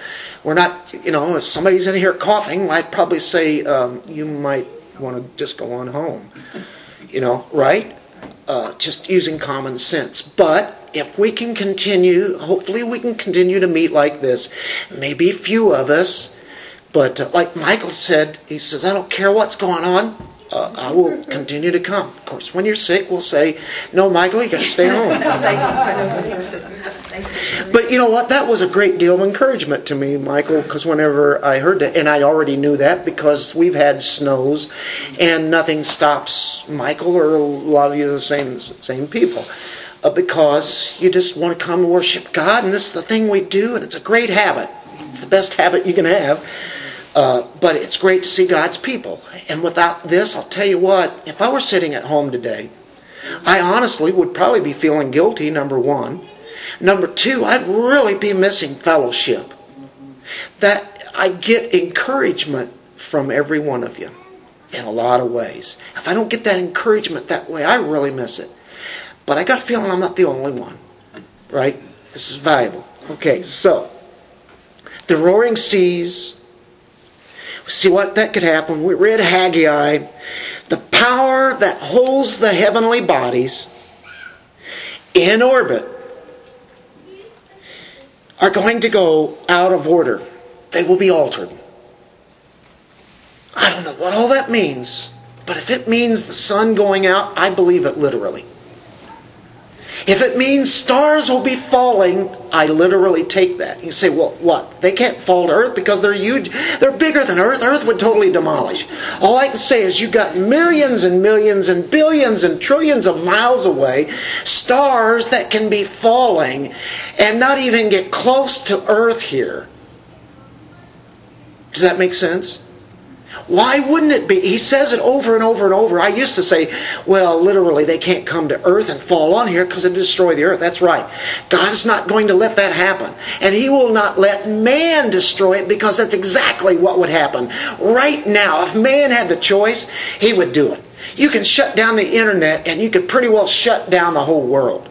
We're not, you know, if somebody's in here coughing, I'd probably say um, you might want to just go on home. You know, right? Uh, just using common sense. But if we can continue, hopefully we can continue to meet like this. Maybe few of us, but uh, like Michael said, he says, I don't care what's going on. Uh, I will continue to come. Of course, when you're sick, we'll say, No, Michael, you got to stay home. But you know what? That was a great deal of encouragement to me, Michael, because whenever I heard that, and I already knew that because we've had snows, and nothing stops Michael or a lot of you the same same people, uh, because you just want to come and worship God, and this is the thing we do, and it's a great habit. It's the best habit you can have. Uh, but it's great to see God's people. And without this, I'll tell you what, if I were sitting at home today, I honestly would probably be feeling guilty, number one. Number two, I'd really be missing fellowship. That I get encouragement from every one of you in a lot of ways. If I don't get that encouragement that way, I really miss it. But I got a feeling I'm not the only one. Right? This is valuable. Okay, so the roaring seas, See what that could happen. We read Haggai. The power that holds the heavenly bodies in orbit are going to go out of order. They will be altered. I don't know what all that means, but if it means the sun going out, I believe it literally. If it means stars will be falling, I literally take that. You say, well, what? They can't fall to Earth because they're huge. They're bigger than Earth. Earth would totally demolish. All I can say is you've got millions and millions and billions and trillions of miles away stars that can be falling and not even get close to Earth here. Does that make sense? Why wouldn't it be? He says it over and over and over. I used to say, well, literally, they can't come to earth and fall on here because it destroy the earth. That's right. God is not going to let that happen. And He will not let man destroy it because that's exactly what would happen. Right now, if man had the choice, he would do it. You can shut down the internet and you could pretty well shut down the whole world.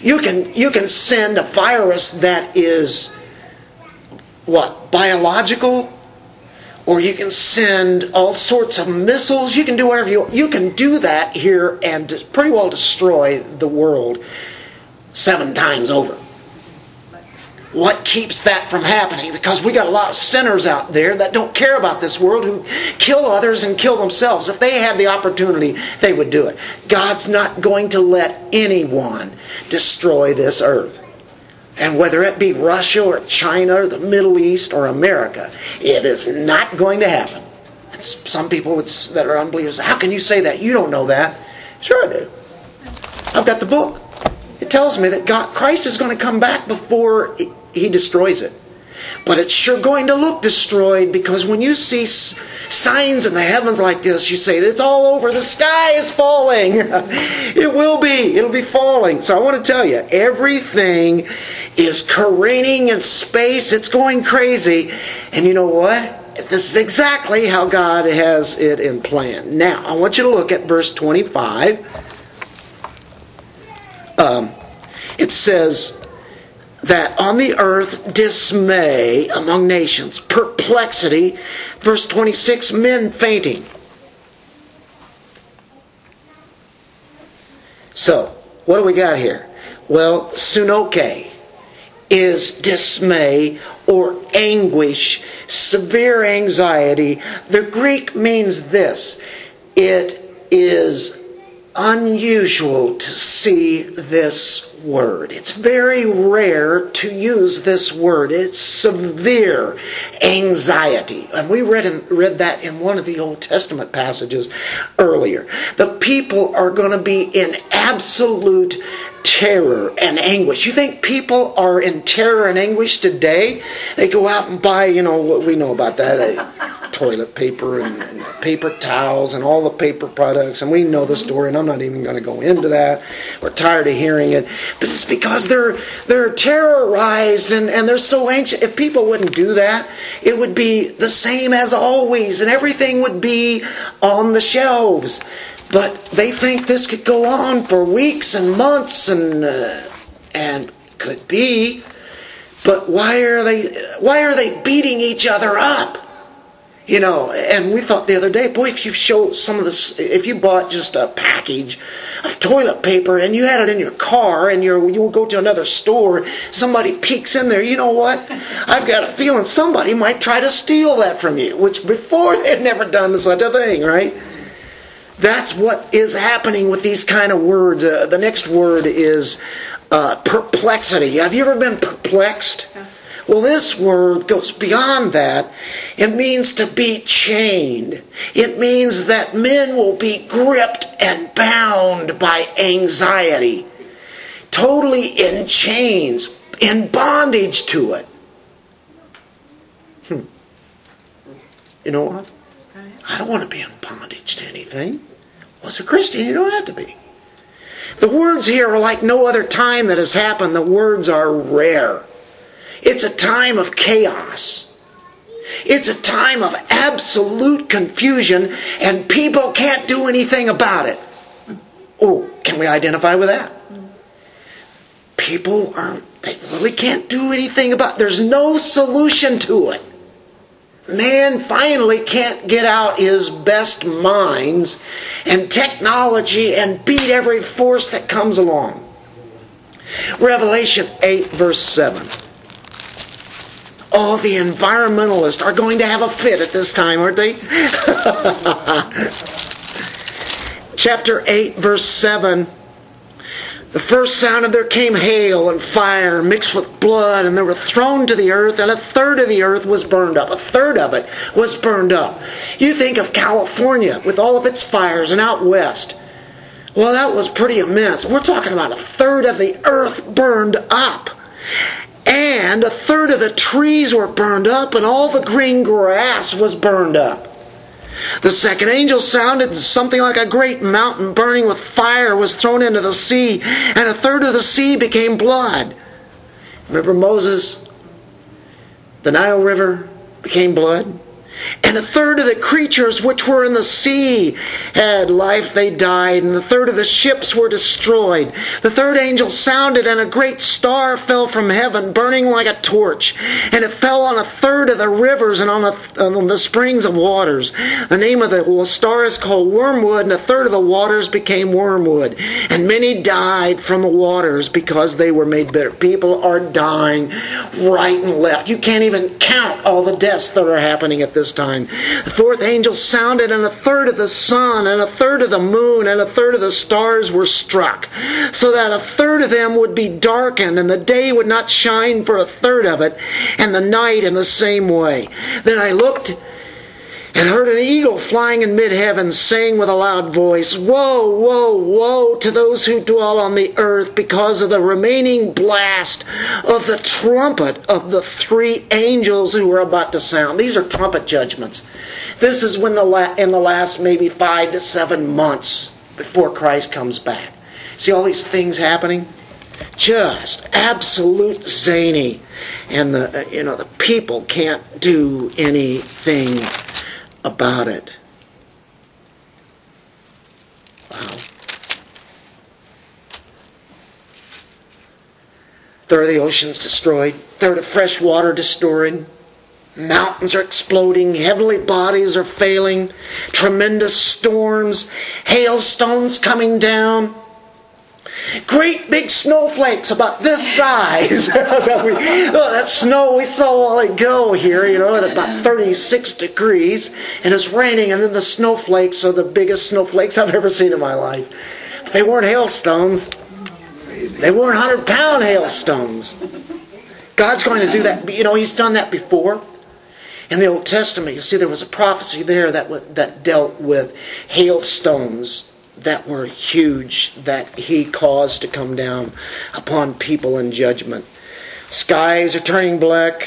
You can, you can send a virus that is, what, biological? Or you can send all sorts of missiles. You can do whatever you you can do that here and pretty well destroy the world seven times over. What keeps that from happening? Because we got a lot of sinners out there that don't care about this world who kill others and kill themselves. If they had the opportunity, they would do it. God's not going to let anyone destroy this earth. And whether it be Russia or China or the Middle East or America, it is not going to happen. It's, some people that are unbelievers, how can you say that? You don't know that. Sure I do. I've got the book. It tells me that God, Christ is going to come back before he destroys it. But it's sure going to look destroyed because when you see signs in the heavens like this, you say, it's all over. The sky is falling. it will be. It'll be falling. So I want to tell you, everything is careening in space. It's going crazy. And you know what? This is exactly how God has it in plan. Now, I want you to look at verse 25. Um, it says, that on the earth dismay among nations, perplexity. Verse 26 men fainting. So, what do we got here? Well, synoche is dismay or anguish, severe anxiety. The Greek means this it is unusual to see this word. It's very rare to use this word. It's severe anxiety. And we read, in, read that in one of the Old Testament passages earlier. The people are going to be in absolute terror and anguish. You think people are in terror and anguish today? They go out and buy, you know, what we know about that. Eh? Toilet paper and, and, paper towels and all the paper products, and we know the story, and I'm not even going to go into that. We're tired of hearing it, but it's because they're they're terrorized and, and they're so anxious. If people wouldn't do that, it would be the same as always, and everything would be on the shelves. But they think this could go on for weeks and months, and uh, and could be. But why are they why are they beating each other up? You know, and we thought the other day, boy, if you show some of this, if you bought just a package of toilet paper and you had it in your car and you you go to another store, somebody peeks in there, you know what? I've got a feeling somebody might try to steal that from you, which before they had never done such a thing, right? That's what is happening with these kind of words. Uh, the next word is uh, perplexity. Have you ever been perplexed? Well, this word goes beyond that. It means to be chained. It means that men will be gripped and bound by anxiety, totally in chains, in bondage to it. Hmm. You know what? I don't want to be in bondage to anything. Well, as a Christian, you don't have to be. The words here are like no other time that has happened. The words are rare. It's a time of chaos. It's a time of absolute confusion, and people can't do anything about it. Oh, can we identify with that? People are, they really can't do anything about. There's no solution to it. Man finally can't get out his best minds and technology and beat every force that comes along. Revelation 8, verse 7. Oh, the environmentalists are going to have a fit at this time, aren't they? Chapter 8, verse 7. The first sound of there came hail and fire mixed with blood, and they were thrown to the earth, and a third of the earth was burned up. A third of it was burned up. You think of California with all of its fires and out west. Well, that was pretty immense. We're talking about a third of the earth burned up and a third of the trees were burned up, and all the green grass was burned up. The second angel sounded, and something like a great mountain burning with fire was thrown into the sea, and a third of the sea became blood. Remember Moses? The Nile River became blood. And a third of the creatures which were in the sea had life, they died, and a third of the ships were destroyed. The third angel sounded, and a great star fell from heaven, burning like a torch. And it fell on a third of the rivers and on, a, on the springs of waters. The name of the star is called Wormwood, and a third of the waters became wormwood. And many died from the waters because they were made bitter. People are dying right and left. You can't even count all the deaths that are happening at this this time. The fourth angel sounded, and a third of the sun, and a third of the moon, and a third of the stars were struck, so that a third of them would be darkened, and the day would not shine for a third of it, and the night in the same way. Then I looked and heard an eagle flying in mid heaven, saying with a loud voice, Woe, woe, woe to those who dwell on the earth because of the remaining blast of the trumpet of the three angels who are about to sound. These are trumpet judgments. This is when the la- in the last maybe five to seven months before Christ comes back. See all these things happening? Just absolute zany. And the, uh, you know, the people can't do anything about it. Wow. Third the oceans destroyed, third of fresh water destroyed. Mountains are exploding, heavenly bodies are failing, tremendous storms, hailstones coming down. Great big snowflakes about this size. that, we, oh, that snow we saw while ago here, you know, at about 36 degrees, and it's raining, and then the snowflakes are the biggest snowflakes I've ever seen in my life. But they weren't hailstones. They weren't 100 pound hailstones. God's going to do that. You know, He's done that before. In the Old Testament, you see there was a prophecy there that, that dealt with hailstones that were huge that he caused to come down upon people in judgment. Skies are turning black.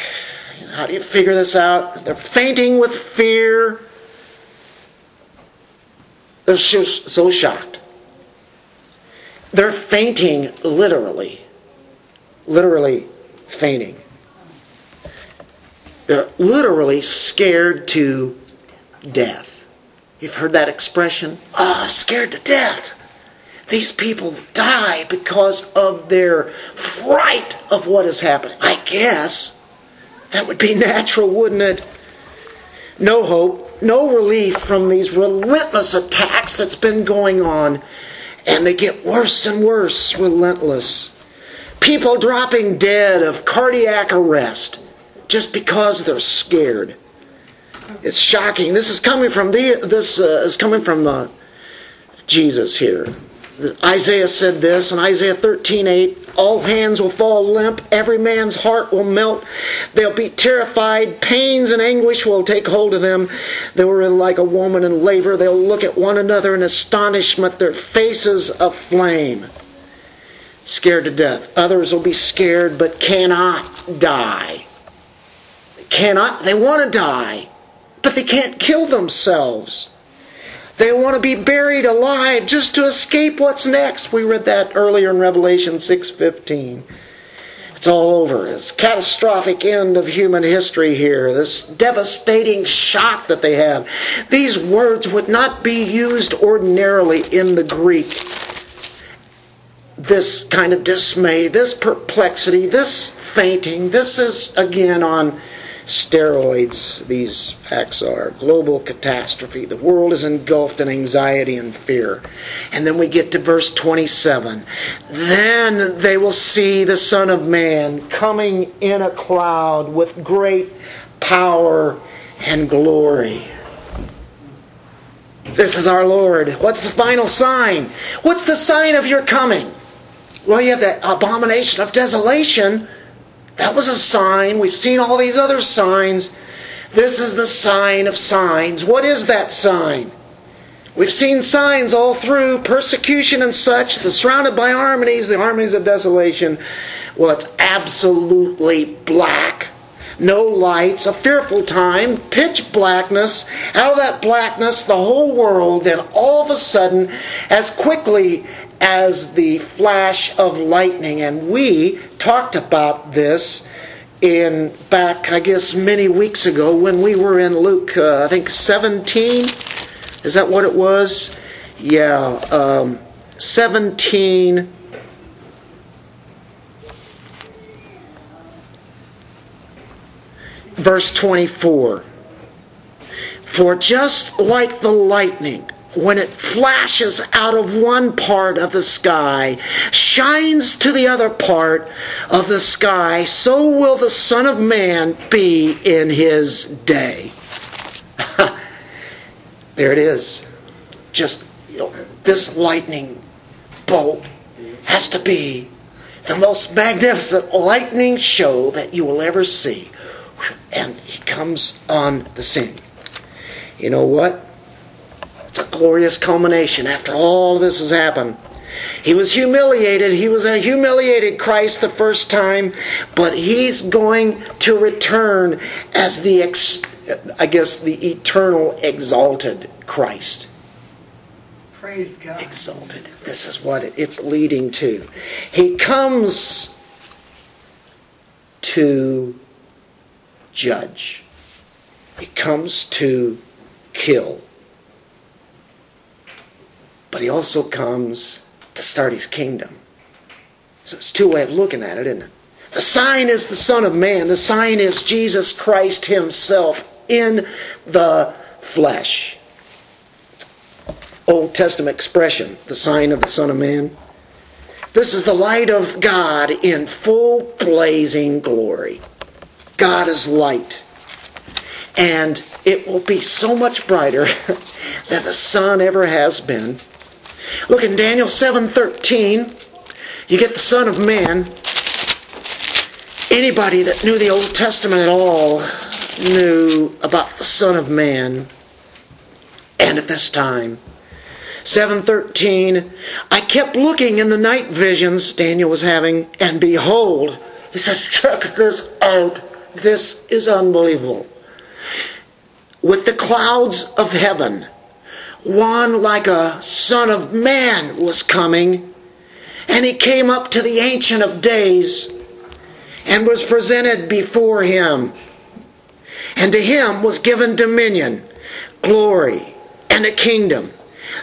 How do you figure this out? They're fainting with fear. They're so shocked. They're fainting literally. Literally fainting. They're literally scared to death. You've heard that expression? Ah, oh, scared to death. These people die because of their fright of what is happening. I guess that would be natural, wouldn't it? No hope, no relief from these relentless attacks that's been going on, and they get worse and worse, relentless. People dropping dead of cardiac arrest just because they're scared. It's shocking. This is coming from the this uh, is coming from uh, Jesus here. Isaiah said this in Isaiah 13:8, all hands will fall limp, every man's heart will melt. They'll be terrified, pains and anguish will take hold of them. They will like a woman in labor. They'll look at one another in astonishment, their faces aflame. Scared to death. Others will be scared but cannot die. They cannot, they want to die but they can't kill themselves. They want to be buried alive just to escape what's next. We read that earlier in Revelation 6:15. It's all over. It's catastrophic end of human history here. This devastating shock that they have. These words would not be used ordinarily in the Greek. This kind of dismay, this perplexity, this fainting, this is again on steroids, these acts are. Global catastrophe. The world is engulfed in anxiety and fear. And then we get to verse 27. Then they will see the Son of Man coming in a cloud with great power and glory. This is our Lord. What's the final sign? What's the sign of your coming? Well, you have that abomination of desolation that was a sign. We've seen all these other signs. This is the sign of signs. What is that sign? We've seen signs all through persecution and such, the surrounded by armies, the armies of desolation. Well, it's absolutely black. No lights, a fearful time, pitch blackness. Out of that blackness, the whole world, then all of a sudden, as quickly as the flash of lightning. And we talked about this in back, I guess, many weeks ago when we were in Luke, uh, I think 17. Is that what it was? Yeah, um, 17. Verse 24. For just like the lightning, when it flashes out of one part of the sky, shines to the other part of the sky, so will the Son of Man be in his day. there it is. Just, you know, this lightning bolt has to be the most magnificent lightning show that you will ever see. And he comes on the scene. You know what? It's a glorious culmination after all this has happened. He was humiliated. He was a humiliated Christ the first time, but he's going to return as the, ex- I guess, the eternal exalted Christ. Praise God. Exalted. This is what it's leading to. He comes to judge. He comes to kill. But he also comes to start his kingdom. So it's two way of looking at it, isn't it? The sign is the Son of Man. The sign is Jesus Christ Himself in the flesh. Old Testament expression, the sign of the Son of Man. This is the light of God in full blazing glory. God is light. And it will be so much brighter than the sun ever has been. Look in Daniel 7:13, you get the son of man. Anybody that knew the Old Testament at all knew about the son of man. And at this time, 7:13 I kept looking in the night visions Daniel was having and behold he says check this out this is unbelievable with the clouds of heaven one like a son of man was coming and he came up to the ancient of days and was presented before him and to him was given dominion glory and a kingdom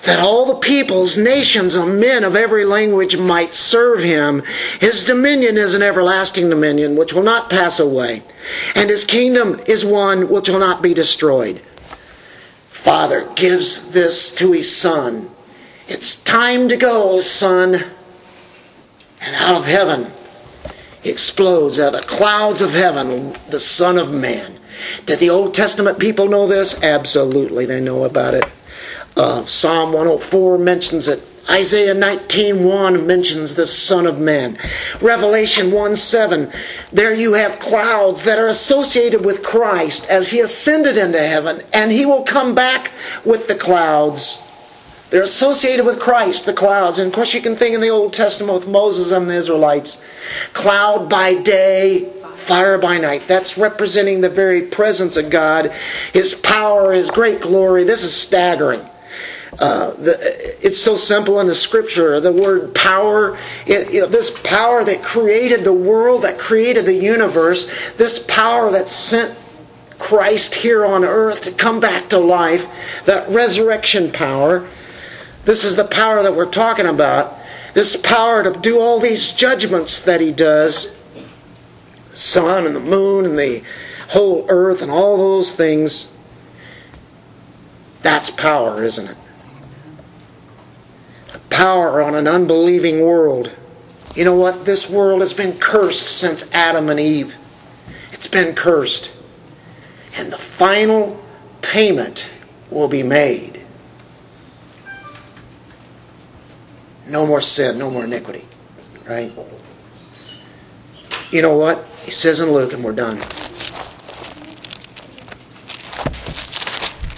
that all the peoples, nations, and men of every language might serve him. His dominion is an everlasting dominion which will not pass away, and his kingdom is one which will not be destroyed. Father gives this to his son. It's time to go, son. And out of heaven explodes, out of the clouds of heaven, the Son of Man. Did the Old Testament people know this? Absolutely, they know about it. Uh, Psalm 104 mentions it. Isaiah 19:1 mentions the Son of Man. Revelation 1:7, there you have clouds that are associated with Christ as he ascended into heaven, and he will come back with the clouds. They're associated with Christ, the clouds. And of course, you can think in the Old Testament with Moses and the Israelites. Cloud by day, fire by night. That's representing the very presence of God, His power, His great glory. This is staggering. Uh, the, it's so simple in the scripture. The word power, it, you know, this power that created the world, that created the universe, this power that sent Christ here on earth to come back to life, that resurrection power. This is the power that we're talking about. This power to do all these judgments that he does. sun and the moon and the whole earth and all those things. That's power, isn't it? Power on an unbelieving world. You know what? This world has been cursed since Adam and Eve. It's been cursed. And the final payment will be made. No more sin, no more iniquity. Right? You know what? He says in Luke, and we're done.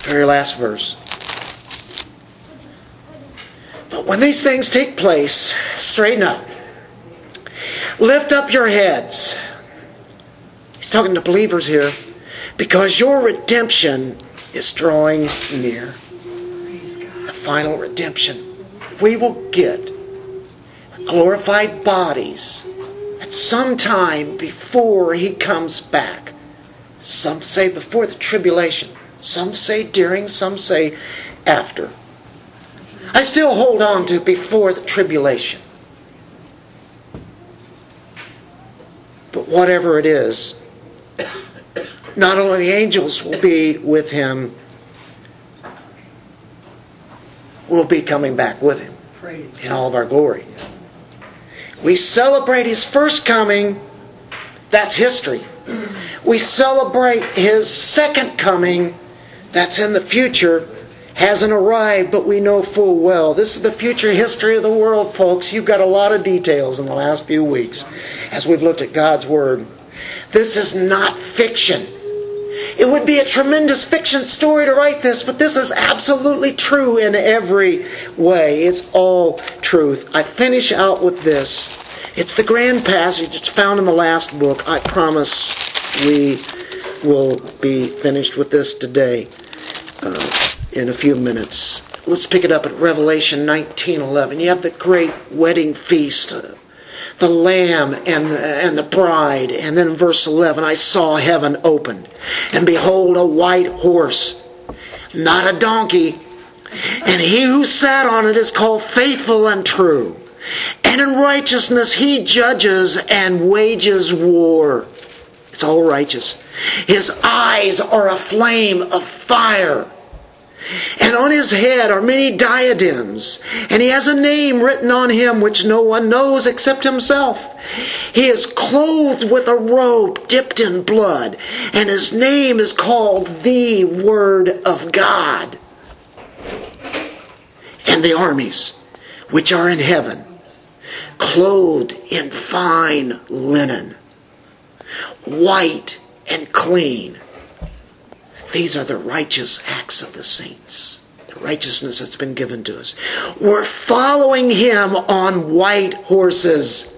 Very last verse. But when these things take place, straighten up. Lift up your heads. He's talking to believers here. Because your redemption is drawing near. The final redemption. We will get glorified bodies at some time before he comes back. Some say before the tribulation. Some say during, some say after. I still hold on to before the tribulation. But whatever it is, not only the angels will be with him, we'll be coming back with him in all of our glory. We celebrate his first coming, that's history. We celebrate his second coming, that's in the future, hasn't arrived, but we know full well. This is the future history of the world, folks. You've got a lot of details in the last few weeks as we've looked at God's Word. This is not fiction. It would be a tremendous fiction story to write this, but this is absolutely true in every way. It's all truth. I finish out with this. It's the grand passage. It's found in the last book. I promise we will be finished with this today uh, in a few minutes. Let's pick it up at Revelation 19:11. You have the great wedding feast, uh, the lamb and the, and the bride, and then verse 11, I saw heaven opened, and behold a white horse, not a donkey, and he who sat on it is called faithful and true. And in righteousness he judges and wages war. It's all righteous. His eyes are a flame of fire And on his head are many diadems, and he has a name written on him which no one knows except himself. He is clothed with a robe dipped in blood, and his name is called the Word of God. And the armies which are in heaven, clothed in fine linen, white and clean, these are the righteous acts of the saints, the righteousness that's been given to us. We're following him on white horses.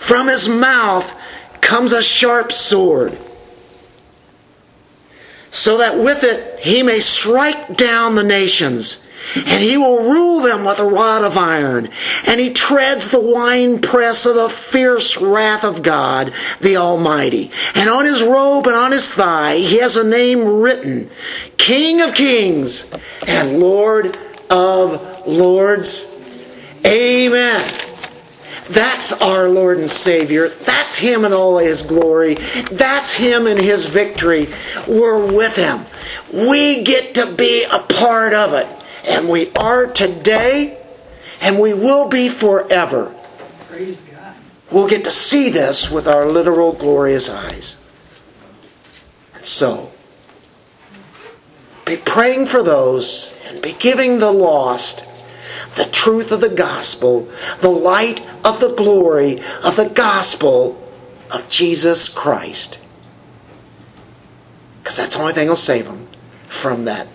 From his mouth comes a sharp sword, so that with it he may strike down the nations and he will rule them with a rod of iron, and he treads the winepress of the fierce wrath of God, the Almighty. And on his robe and on his thigh he has a name written, King of Kings and Lord of Lords. Amen. That's our Lord and Savior. That's Him in all His glory. That's Him in His victory. We're with Him. We get to be a part of it. And we are today, and we will be forever. Praise God. We'll get to see this with our literal glorious eyes. And so, be praying for those and be giving the lost the truth of the gospel, the light of the glory of the gospel of Jesus Christ. Because that's the only thing that'll save them from that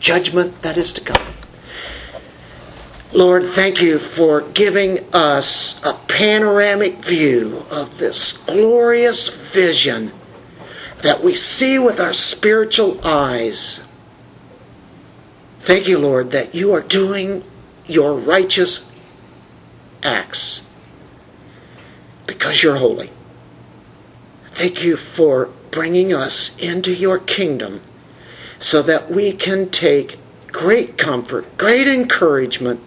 judgment that is to come. Lord, thank you for giving us a panoramic view of this glorious vision that we see with our spiritual eyes. Thank you, Lord, that you are doing your righteous acts because you're holy. Thank you for bringing us into your kingdom so that we can take great comfort, great encouragement,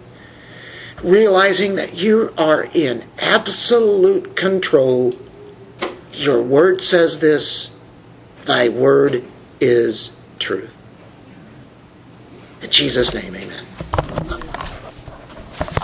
realizing that you are in absolute control. Your word says this, thy word is truth. In Jesus' name, amen.